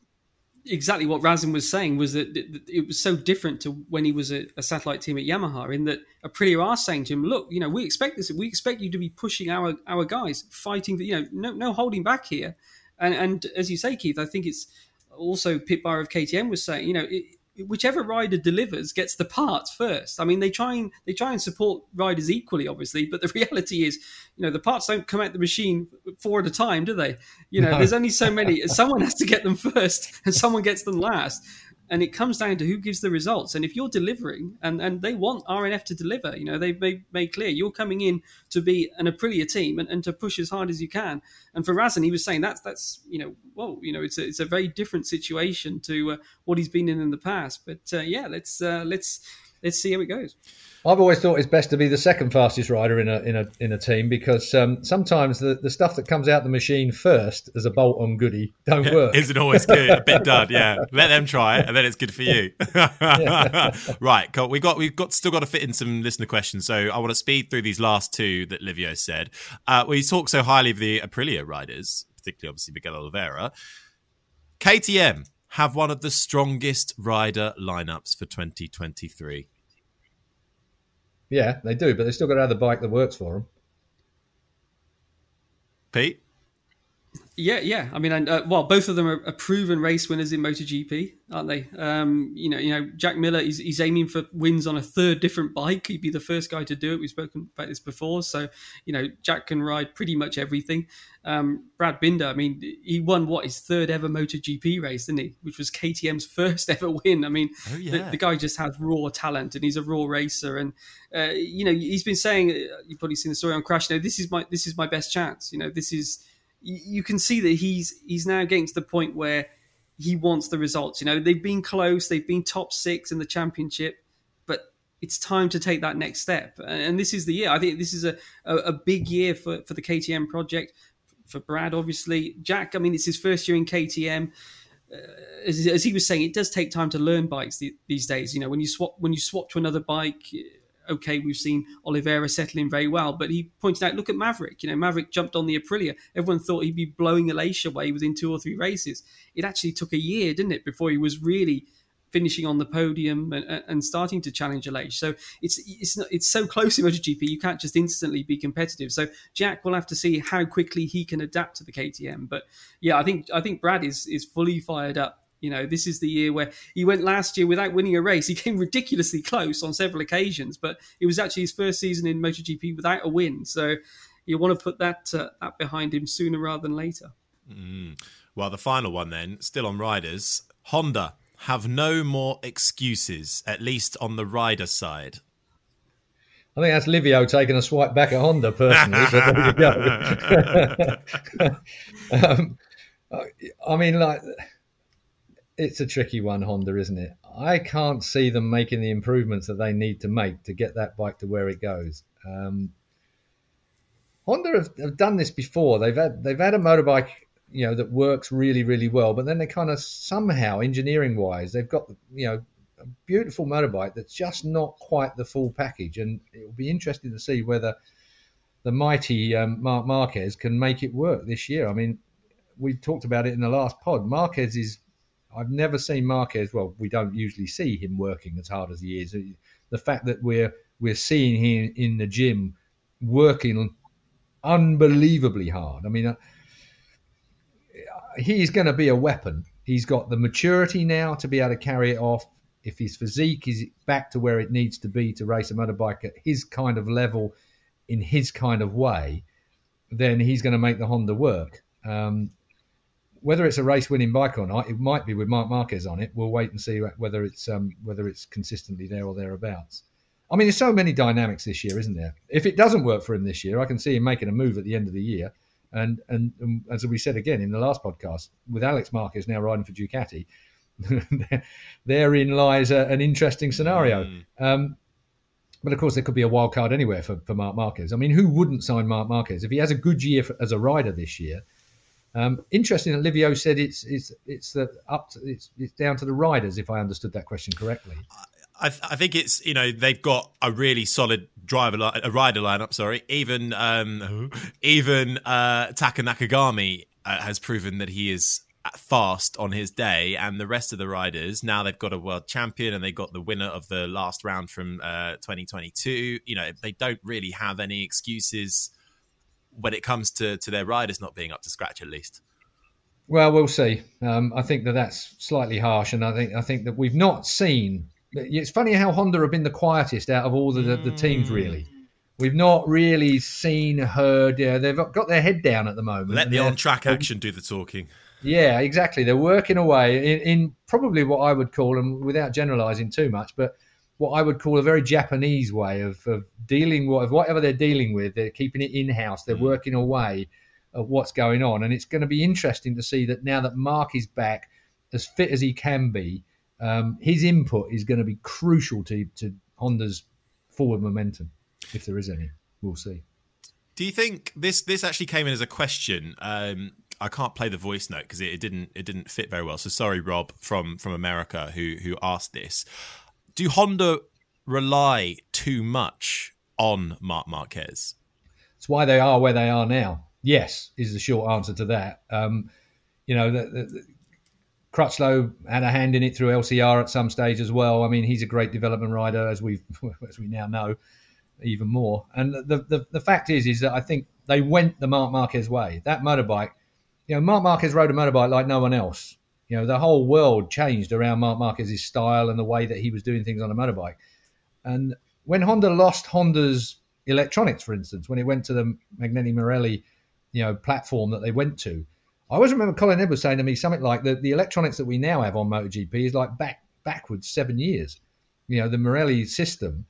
exactly what Razlan was saying was that it was so different to when he was a, a, satellite team at Yamaha in that Aprilia are saying to him, look, you know, we expect this. We expect you to be pushing our our guys, fighting, you know, no, no holding back here. And, and as you say, Keith, I think it's also Pit Beirer of KTM was saying, you know, it, whichever rider delivers gets the parts first. I mean, they try and they try and support riders equally, obviously, but the reality is, you know, the parts don't come out the machine four at a time, do they? You know, no. there's only so many. someone has to get them first, and someone gets them last and it comes down to who gives the results. And if you're delivering, and, and they want RNF to deliver, you know, they've made, made clear you're coming in to be an Aprilia team and, and to push as hard as you can. And for Razlan, he was saying that's that's you know, well, you know, it's a, it's a very different situation to uh, what he's been in in the past. But uh, yeah, let's uh, let's let's see how it goes. I've always thought it's best to be the second fastest rider in a in a in a team because um, sometimes the, the stuff that comes out the machine first as a bolt on goodie don't work. Isn't always good. A bit dud, yeah. Let them try it, and then it's good for you. right, cool. We got we've got still got to fit in some listener questions, so I want to speed through these last two that Livio said. Uh, well, you talk so highly of the Aprilia riders, particularly obviously Miguel Oliveira. KTM have one of the strongest rider lineups for 2023. Yeah, they do, but they still got to have the bike that works for them. Pete? Yeah, yeah. I mean, uh, well, both of them are, are, proven race winners in MotoGP, aren't they? Um, you know, you know, Jack Miller he's, he's aiming for wins on a third different bike. He'd be the first guy to do it. We've spoken about this before, so you know, Jack can ride pretty much everything. Um, Brad Binder, I mean, he won what his third ever MotoGP race, didn't he? Which was KTM's first ever win. I mean, oh, yeah. the, the, guy just has raw talent, and he's a raw racer. And uh, you know, he's been saying, uh, you've probably seen the story on Crash. You know, this is my this is my best chance. You know, this is you can see that he's he's now getting to the point where he wants the results. You know, they've been close, they've been top six in the championship, but it's time to take that next step. And this is the year. I think this is a, a, a big year for, for the KTM project, for Brad, obviously. Jack, I mean, it's his first year in KTM. uh, as, as, he was saying, it does take time to learn bikes these days. You know, when you swap when you swap to another bike, okay, we've seen Oliveira settling very well, but he pointed out, look at Maverick. You know, Maverick jumped on the Aprilia. Everyone thought he'd be blowing Aleix away within two or three races. It actually took a year, didn't it, before he was really finishing on the podium and, and starting to challenge Aleix. So it's it's not, it's so close in MotoGP, you can't just instantly be competitive. So Jack will have to see how quickly he can adapt to the KTM. But yeah, I think I think Brad is is fully fired up you know, this is the year where he went last year without winning a race. He came ridiculously close on several occasions, but it was actually his first season in MotoGP without a win. So you want to put that uh, that behind him sooner rather than later. Mm. Well, the final one then, still on riders. Honda have no more excuses, at least on the rider side. I think that's Livio taking a swipe back at Honda personally. but there you go. um, I mean, like it's a tricky one, Honda, isn't it? I can't see them making the improvements that they need to make to get that bike to where it goes. Um, Honda have, have, done this before. They've had they've had a motorbike, you know, that works really really well, but then they kind of somehow engineering wise they've got you know a beautiful motorbike that's just not quite the full package, and it will be interesting to see whether the mighty um, Marc Marquez can make it work this year. I mean, we talked about it in the last pod. Marquez is I've never seen Marquez. Well, we don't usually see him working as hard as he is. The fact that we're we're seeing him in the gym working unbelievably hard. I mean, uh, he's going to be a weapon. He's got the maturity now to be able to carry it off. If his physique is back to where it needs to be to race a motorbike at his kind of level, in his kind of way, then he's going to make the Honda work. Um, whether it's a race winning bike or not, it might be with Marc Marquez on it. We'll wait and see whether it's um, whether it's consistently there or thereabouts. I mean, there's so many dynamics this year, isn't there? If it doesn't work for him this year, I can see him making a move at the end of the year. And and, and as we said again in the last podcast, with Alex Marquez now riding for Ducati, therein lies a, an interesting scenario. Mm. Um, but of course, there could be a wild card anywhere for, for Marc Marquez. I mean, who wouldn't sign Marc Marquez if he has a good year for, as a rider this year? Um, interesting that Livio said it's it's it's the up to, it's it's down to the riders if I understood that question correctly. I, I think it's you know they've got a really solid driver li- a rider lineup. Sorry, even um, even uh, Taka Nakagami uh, has proven that he is fast on his day, and the rest of the riders now they've got a world champion and they got the winner of the last round from uh, 2022. You know they don't really have any excuses when it comes to to their riders not being up to scratch, at least. Well, we'll see. Um, I think that that's slightly harsh, and I think I think that we've not seen. It's funny how Honda have been the quietest out of all the, the, the teams, mm. really. We've not really seen, heard. Yeah, they've got their head down at the moment. Let the on-track action do the talking. Yeah, exactly. They're working away in, in probably what I would call, and without generalising too much, but what I would call a very Japanese way of, of dealing with whatever they're dealing with. They're keeping it in house. They're mm. working away at what's going on, and it's going to be interesting to see that now that Marc is back, as fit as he can be, um, his input is going to be crucial to to Honda's forward momentum, if there is any. We'll see. Do you think this this actually came in as a question? Um, I can't play the voice note because it, it, didn't it didn't fit very well. So sorry, Rob from from America who who asked this do Honda rely too much on Marc Marquez? It's why they are where they are now. Yes, is the short answer to that. Um, you know, the, the, the, Crutchlow had a hand in it through LCR at some stage as well. I mean, he's a great development rider, as we as we now know, even more. And the, the the fact is, is that I think they went the Marc Marquez way. That motorbike, you know, Marc Marquez rode a motorbike like no one else. You know, the whole world changed around Marc Marquez's style and the way that he was doing things on a motorbike. And when Honda lost Honda's electronics, for instance, when it went to the Magneti Marelli, you know, platform that they went to, I always remember Colin Edwards saying to me something like that the electronics that we now have on MotoGP is like back backwards seven years. You know, the Marelli system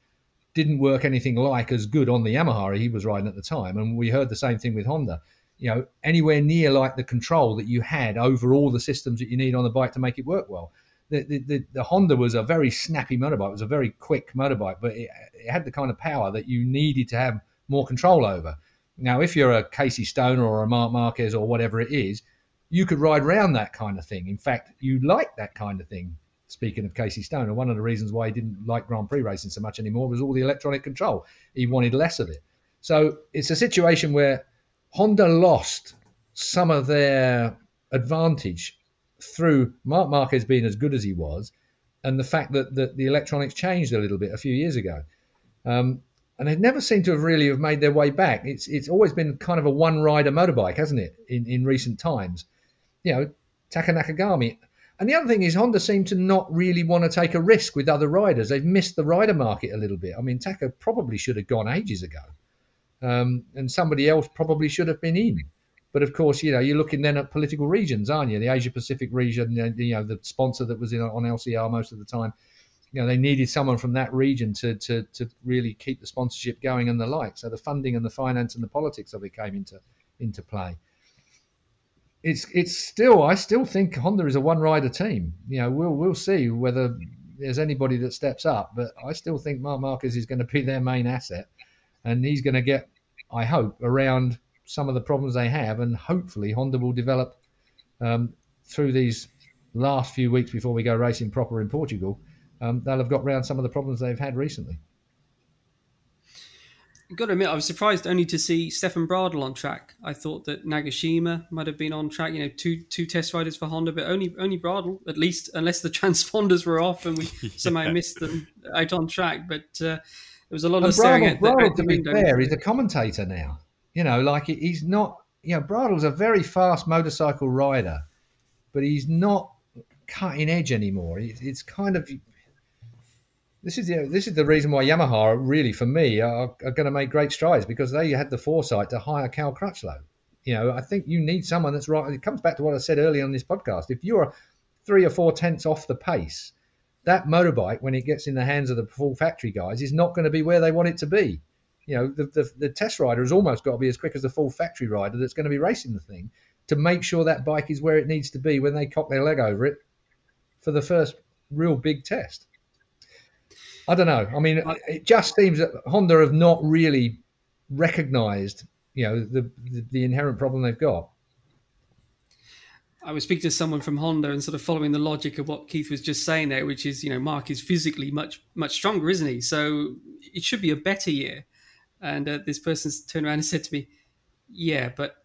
didn't work anything like as good on the Yamaha he was riding at the time. And we heard the same thing with Honda you know, anywhere near like the control that you had over all the systems that you need on the bike to make it work well. The, the, the, the Honda was a very snappy motorbike. It was a very quick motorbike, but it, it, had the kind of power that you needed to have more control over. Now, if you're a Casey Stoner or a Marc Marquez or whatever it is, you could ride around that kind of thing. In fact, you like that kind of thing. Speaking of Casey Stoner, one of the reasons why he didn't like Grand Prix racing so much anymore was all the electronic control. He wanted less of it. So it's a situation where Honda lost some of their advantage through Marc Marquez being as good as he was, and the fact that, that the electronics changed a little bit a few years ago. Um, and they never seem to have really have made their way back. It's it's always been kind of a one rider motorbike, hasn't it, in, in recent times? You know, Taka Nakagami. And the other thing is Honda seem to not really want to take a risk with other riders. They've missed the rider market a little bit. I mean, Taka probably should have gone ages ago. Um, and somebody else probably should have been in. But of course, you know, you're looking then at political regions, aren't you? The Asia Pacific region, you know, the sponsor that was in on LCR most of the time you know they needed someone from that region to to to really keep the sponsorship going and the like. So the funding and the finance and the politics of it came into into play. It's it's still I still think Honda is a one rider team. You know we'll we'll see whether there's anybody that steps up, but I still think Marc Marquez is going to be their main asset, and he's going to get I hope around some of the problems they have, and hopefully Honda will develop um, through these last few weeks before we go racing proper in Portugal um, they'll have got around some of the problems they've had recently. I've got to admit, I was surprised only to see Stefan Bradl on track. I thought that Nagashima might have been on track. You know, two two test riders for Honda, but only only Bradl, at least, unless the transponders were off and we somehow missed them out on track. But uh, there was a lot and of staring at the, Bradl, to be fair, he's a commentator now. You know, like he's not. You know, Bradl's a very fast motorcycle rider, but he's not cutting edge anymore. It's, it's kind of this is the this is the reason why Yamaha really for me are, are going to make great strides because they had the foresight to hire Cal Crutchlow. You know, I think you need someone that's right. It comes back to what I said earlier on this podcast. If you're three or four tenths off the pace, that motorbike when it gets in the hands of the full factory guys is not going to be where they want it to be. You know, the, the, the test rider has almost got to be as quick as the full factory rider that's going to be racing the thing to make sure that bike is where it needs to be when they cock their leg over it for the first real big test. I don't know. I mean, it just seems that Honda have not really recognised, you know, the, the, the inherent problem they've got. I was speaking to someone from Honda and sort of following the logic of what Keith was just saying there, which is, you know, Marc is physically much much stronger, isn't he? So it should be a better year. And uh, this person's turned around and said to me, "Yeah, but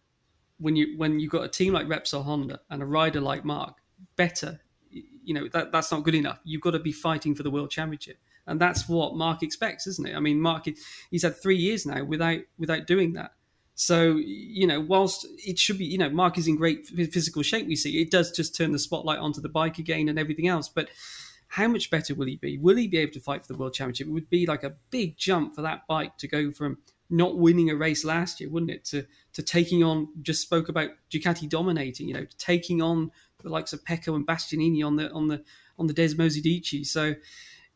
when you when you got a team like Repsol Honda and a rider like Marc, better, you know, that that's not good enough. You've got to be fighting for the world championship." and that's what Marc expects, isn't it? I mean, Marc he's had three years now without without doing that. So you know, whilst it should be, you know, Marc is in great physical shape. We see it does just turn the spotlight onto the bike again and everything else, but. How much better will he be? Will he be able to fight for the world championship? It would be like a big jump for that bike to go from not winning a race last year, wouldn't it? To to taking on just spoke about Ducati dominating, you know, taking on the likes of Pecco and Bastianini on the on the on the Desmosedici. Medici. So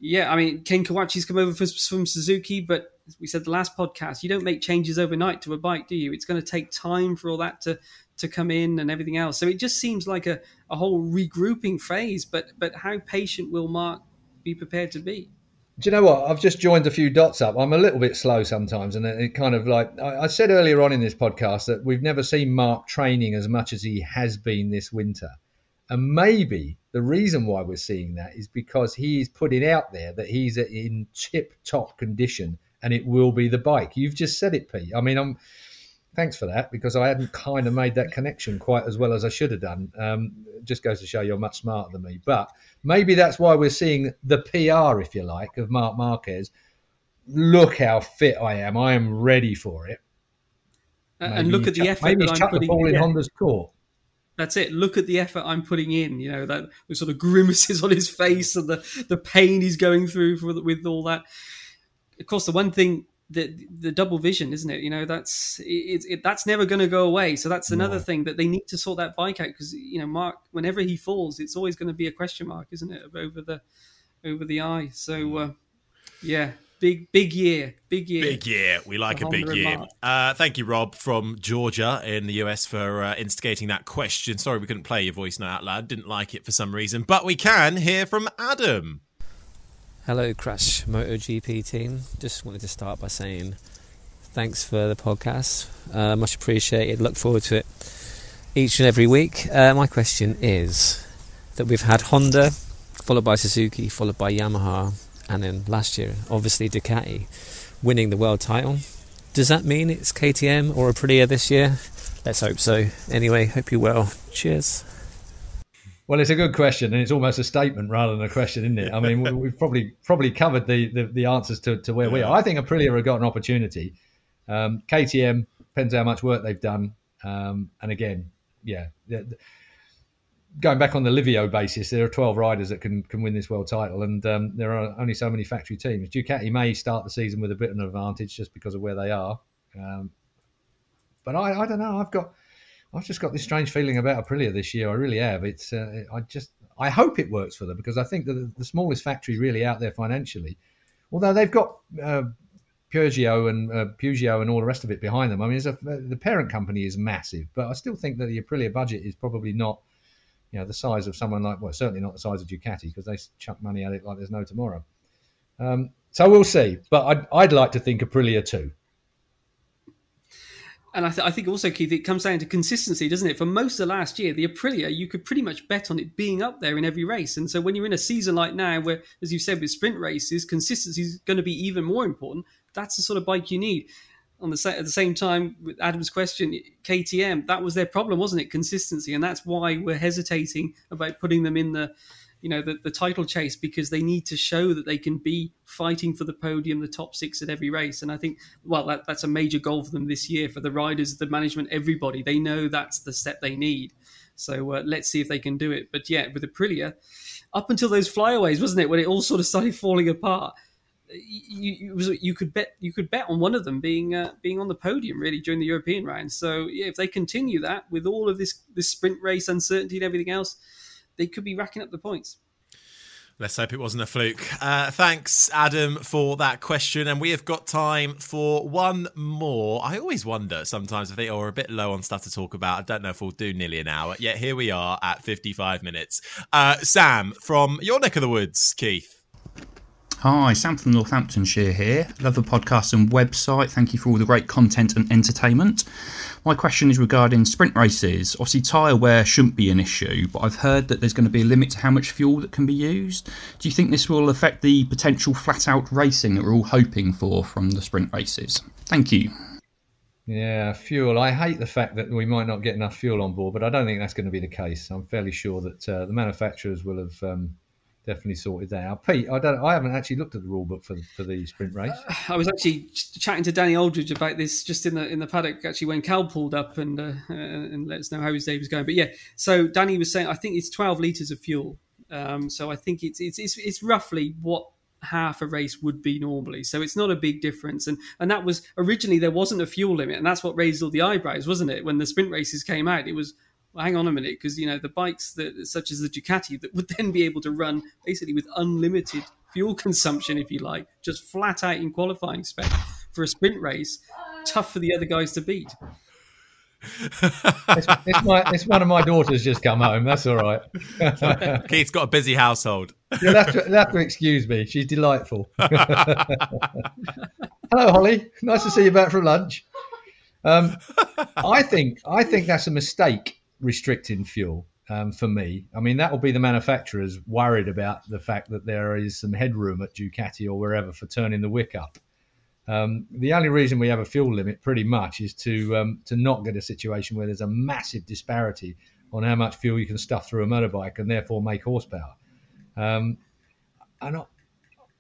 yeah, I mean, Ken Kawauchi's come over from Suzuki, but we said the last podcast, you don't make changes overnight to a bike, do you? It's going to take time for all that to to come in and everything else. So it just seems like a, a whole regrouping phase. But but how patient will Marc be prepared to be? Do you know what? I've just joined a few dots up. I'm a little bit slow sometimes, and it kind of like I said earlier on in this podcast that we've never seen Marc training as much as he has been this winter. And maybe the reason why we're seeing that is because he is putting out there that he's in tip top condition and it will be the bike. You've just said it, Pete. I mean, I'm thanks for that because I hadn't kind of made that connection quite as well as I should have done. Um, just goes to show you're much smarter than me. But maybe that's why we're seeing the PR, if you like, of Marc Marquez. Look how fit I am. I am ready for it. Maybe and look at the effort. I'm putting in. Maybe he's chucked the ball in Honda's court that's it. Look at the effort I'm putting in. You know that the sort of grimaces on his face and the the pain he's going through for, with all that. Of course, the one thing the the double vision, isn't it? You know that's it, it that's never going to go away. So that's another no. thing that they need to sort that bike out because you know Marc, whenever he falls, it's always going to be a question mark, isn't it, over the over the eye. So uh, yeah, Big big year, big year, big year. We like a big year. Uh, thank you, Rob from Georgia in the US for uh, instigating that question. Sorry we couldn't play your voice now out loud. Didn't like it for some reason, but we can hear from Adam. Hello, Crash MotoGP team. Just wanted to start by saying thanks for the podcast. Uh, much appreciated. Look forward to it. each and every week. Uh, my question is that we've had Honda, followed by Suzuki, followed by Yamaha, and then last year, obviously Ducati, winning the world title. Does that mean it's KTM or Aprilia this year? Let's hope so. Anyway, hope you're well. Cheers. Well, it's a good question, and it's almost a statement rather than a question, isn't it? I mean, we've probably probably covered the, the, the answers to, to where we are. I think Aprilia have got an opportunity. Um, KTM depends how much work they've done, um, and again, yeah, going back on the Livio basis, there are 12 riders that can can win this world title, and um, there are only so many factory teams. Ducati may start the season with a bit of an advantage just because of where they are, um, but I, I don't know. I've got I've just got this strange feeling about Aprilia this year. I really have. It's uh, I just I hope it works for them because I think that the, smallest factory really out there financially, although they've got uh, Piaggio and uh, Piaggio and all the rest of it behind them. I mean, a, the parent company is massive, but I still think that the Aprilia budget is probably not, you know, the size of someone like well, certainly not the size of Ducati because they chuck money at it like there's no tomorrow. Um, so we'll see, but I'd, I'd like to think Aprilia too and I, th- I, think also, Keith, it comes down to consistency, doesn't it? For most of last year, the Aprilia, you could pretty much bet on it being up there in every race. And so when you're in a season like now, where, as you said, with sprint races, consistency is going to be even more important, that's the sort of bike you need. On the at the same time, with Adam's question, KTM, that was their problem, wasn't it? Consistency, and that's why we're hesitating about putting them in the you know the, the title chase because they need to show that they can be fighting for the podium, the top six at every race. And I think, well, that, that's a major goal for them this year for the riders, the management, everybody. They know that's the step they need. So uh, let's see if they can do it. But yeah, with Aprilia, up until those flyaways, wasn't it, when it all sort of started falling apart? You, you, you could bet you could bet on one of them being uh, being on the podium really during the European round. So yeah, if they continue that with all of this this sprint race uncertainty and everything else, they could be racking up the points. Let's hope it wasn't a fluke. Uh, thanks, Adam, for that question. And we have got time for one more. I always wonder sometimes if they are a bit low on stuff to talk about. I don't know if we'll do nearly an hour. Yet here we are at 55 minutes. Uh, Sam, from your neck of the woods, Keith. Hi, Sam from Northamptonshire here. Love the podcast and website. Thank you for all the great content and entertainment. My question is regarding sprint races. Obviously, tyre wear shouldn't be an issue, but I've heard that there's going to be a limit to how much fuel that can be used. Do you think this will affect the potential flat out racing that we're all hoping for from the sprint races? Thank you. Yeah, fuel. I hate the fact that we might not get enough fuel on board, but I don't think that's going to be the case. I'm fairly sure that uh, the manufacturers will have um, definitely sorted that out. Pete, I don't, I haven't actually looked at the rule book for for the sprint race. Uh, I was actually chatting to Danny Aldridge about this just in the in the paddock actually when Cal pulled up and uh, and let us know how his day was going. But yeah, so Danny was saying I think it's 12 liters of fuel. Um, so I think it's, it's it's it's roughly what half a race would be normally. So it's not a big difference. And and that was originally there wasn't a fuel limit, and that's what raised all the eyebrows, wasn't it? When the sprint races came out, it was well, hang on a minute, because you know the bikes that such as the Ducati that would then be able to run basically with unlimited fuel consumption, if you like, just flat out in qualifying spec for a sprint race, tough for the other guys to beat. it's, it's, my, it's one of my daughters just come home. That's all right. Keith's got a busy household. You'll have, to, you'll have to excuse me. She's delightful. Hello, Holly. Nice to see you back from lunch. Um, I think I think that's a mistake restricting fuel um, for me. I mean, that will be the manufacturers worried about the fact that there is some headroom at Ducati or wherever for turning the wick up. Um, the only reason we have a fuel limit, pretty much, is to um, to not get a situation where there's a massive disparity on how much fuel you can stuff through a motorbike and therefore make horsepower. Um, and I,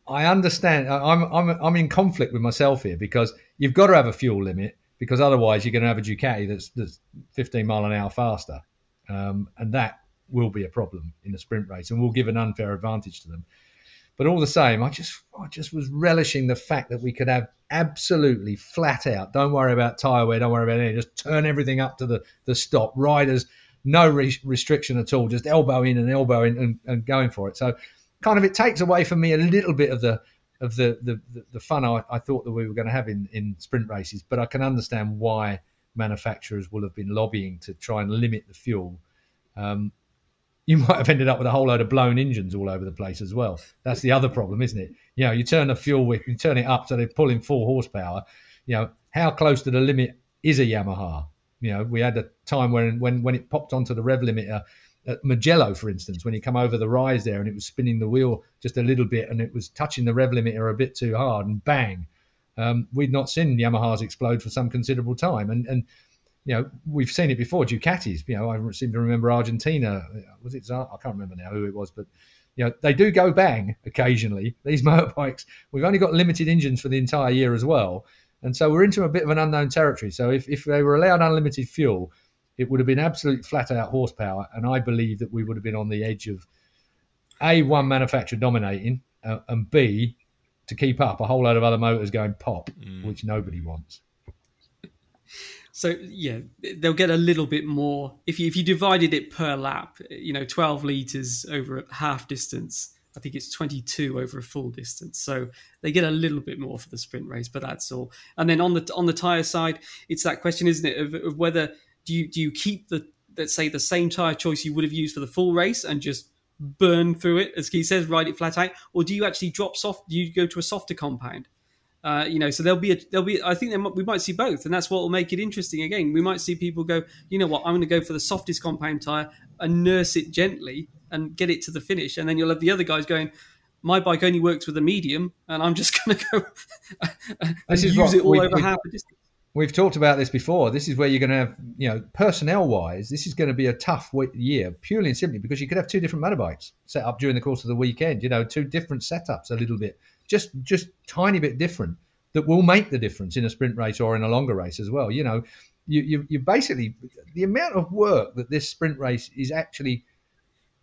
I understand. I'm, I'm I'm in conflict with myself here because you've got to have a fuel limit because otherwise you're going to have a Ducati that's, that's 15 mile an hour faster, um, and that will be a problem in a sprint race, and will give an unfair advantage to them. But all the same, I just I just was relishing the fact that we could have absolutely flat out. Don't worry about tyre wear. Don't worry about anything. Just turn everything up to the the stop. Riders, no re- restriction at all. Just elbow in and elbow in and, and going for it. So, kind of, it takes away from me a little bit of the of the the, the fun I, I thought that we were going to have in, in sprint races. But I can understand why manufacturers will have been lobbying to try and limit the fuel. Um, you might have ended up with a whole load of blown engines all over the place as well. That's the other problem, isn't it? You know, you turn the fuel whip, you turn it up so they're pulling four horsepower. You know, how close to the limit is a Yamaha? You know, we had a time when when when it popped onto the rev limiter at Mugello, for instance, when you come over the rise there and it was spinning the wheel just a little bit and it was touching the rev limiter a bit too hard and bang. Um, we'd not seen Yamahas explode for some considerable time. And, and you know, we've seen it before. Ducatis, you know, I seem to remember Argentina. Was it? I can't remember now who it was, but you know, they do go bang occasionally. These motorbikes. We've only got limited engines for the entire year as well, and so we're into a bit of an unknown territory. So if if they were allowed unlimited fuel, it would have been absolute flat out horsepower, and I believe that we would have been on the edge of a one manufacturer dominating, uh, and b to keep up a whole load of other motors going pop, mm. which nobody wants. So yeah, they'll get a little bit more if you if you divided it per lap. You know, twelve liters over a half distance. I think it's 22 over a full distance. So they get a little bit more for the sprint race, but that's all. And then on the on the tire side, it's that question, isn't it, of, of whether do you do you keep the let's say the same tire choice you would have used for the full race and just burn through it, as he says, ride it flat out, or do you actually drop soft? Do you go to a softer compound? Uh, you know, so there'll be a, there'll be. I think we might see both, and that's what will make it interesting. Again, we might see people go, you know what, I'm going to go for the softest compound tire and nurse it gently and get it to the finish, and then you'll have the other guys going, my bike only works with a medium, and I'm just going to go and use it all over half a distance. We've talked about this before. This is where you're going to have, you know, personnel wise, this is going to be a tough year purely and simply because you could have two different motorbikes set up during the course of the weekend. You know, two different setups, a little bit, just just tiny bit different that will make the difference in a sprint race or in a longer race as well. You know, you you, you basically the amount of work that this sprint race is actually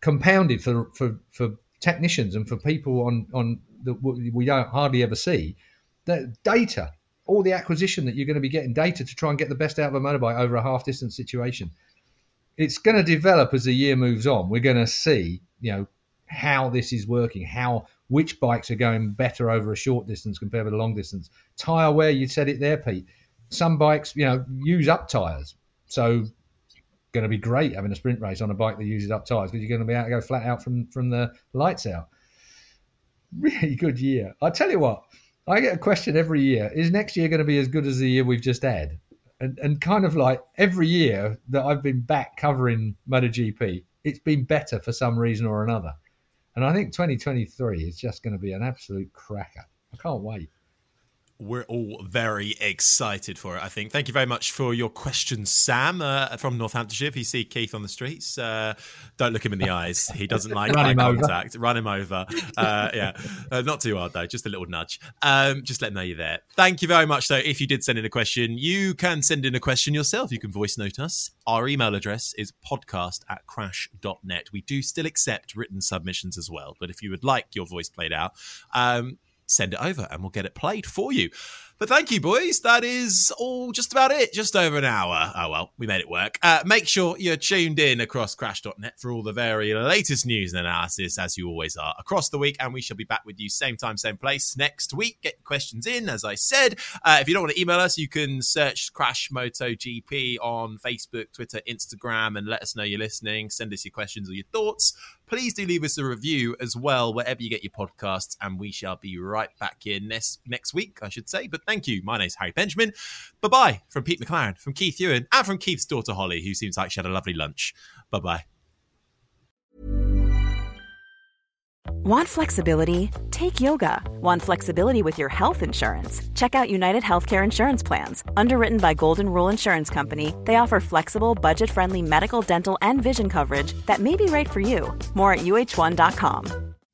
compounded for for for technicians and for people on on that we don't hardly ever see. The data all the acquisition that you're going to be getting data to try and get the best out of a motorbike over a half distance situation. It's going to develop as the year moves on. We're going to see, you know, how this is working, how which bikes are going better over a short distance compared with a long distance. Tire wear, you said it there, Pete. Some bikes, you know, use up tires, so going to be great having a sprint race on a bike that uses up tires because you're going to be able to go flat out from from the lights out. Really good year. I tell you what, I get a question every year: Is next year going to be as good as the year we've just had? And and kind of like every year that I've been back covering MotoGP, it's been better for some reason or another. And I think 2023 is just going to be an absolute cracker. I can't wait we're all very excited for it, I think. Thank you very much for your question, Sam, uh, from Northamptonshire. If you see Keith on the streets, uh, don't look him in the eyes. He doesn't like eye contact. Over. Run him over. Uh, yeah, uh, not too hard, though. Just a little nudge. Um, just let him know you're there. Thank you very much, though. If you did send in a question, you can send in a question yourself. You can voice note us. Our email address is podcast at crash.net. We do still accept written submissions as well, but if you would like your voice played out, um, send it over and we'll get it played for you. But thank you, boys. That is all just about it. Just over an hour. Oh, well, we made it work. Uh, make sure you're tuned in across crash.net for all the very latest news and analysis, as you always are, across the week. And we shall be back with you same time, same place next week. Get questions in, as I said. Uh, if you don't want to email us, you can search Crash MotoGP on Facebook, Twitter, Instagram, and let us know you're listening. Send us your questions or your thoughts please do leave us a review as well wherever you get your podcasts and we shall be right back here next next week i should say but thank you. My name's harry benjamin. Bye bye from pete mclaren from Keith Huewen and from keith's daughter holly who seems like she had a lovely lunch. Bye bye want flexibility? Take yoga. Want flexibility with your health insurance? Check out united healthcare insurance plans. Underwritten by golden rule insurance company they offer flexible budget-friendly medical dental and vision coverage that may be right for you. More at uhone.com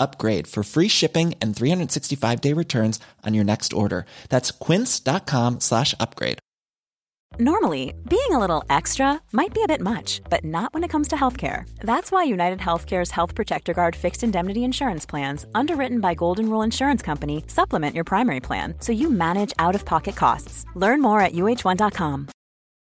upgrade for free shipping and 365 day returns on your next order. That's quince.com slash upgrade. Normally, being a little extra might be a bit much, but not when it comes to healthcare. That's why United Healthcare's Health Protector Guard fixed indemnity insurance plans, underwritten by Golden Rule Insurance Company, supplement your primary plan so you manage out of pocket costs. Learn more at uhone.com.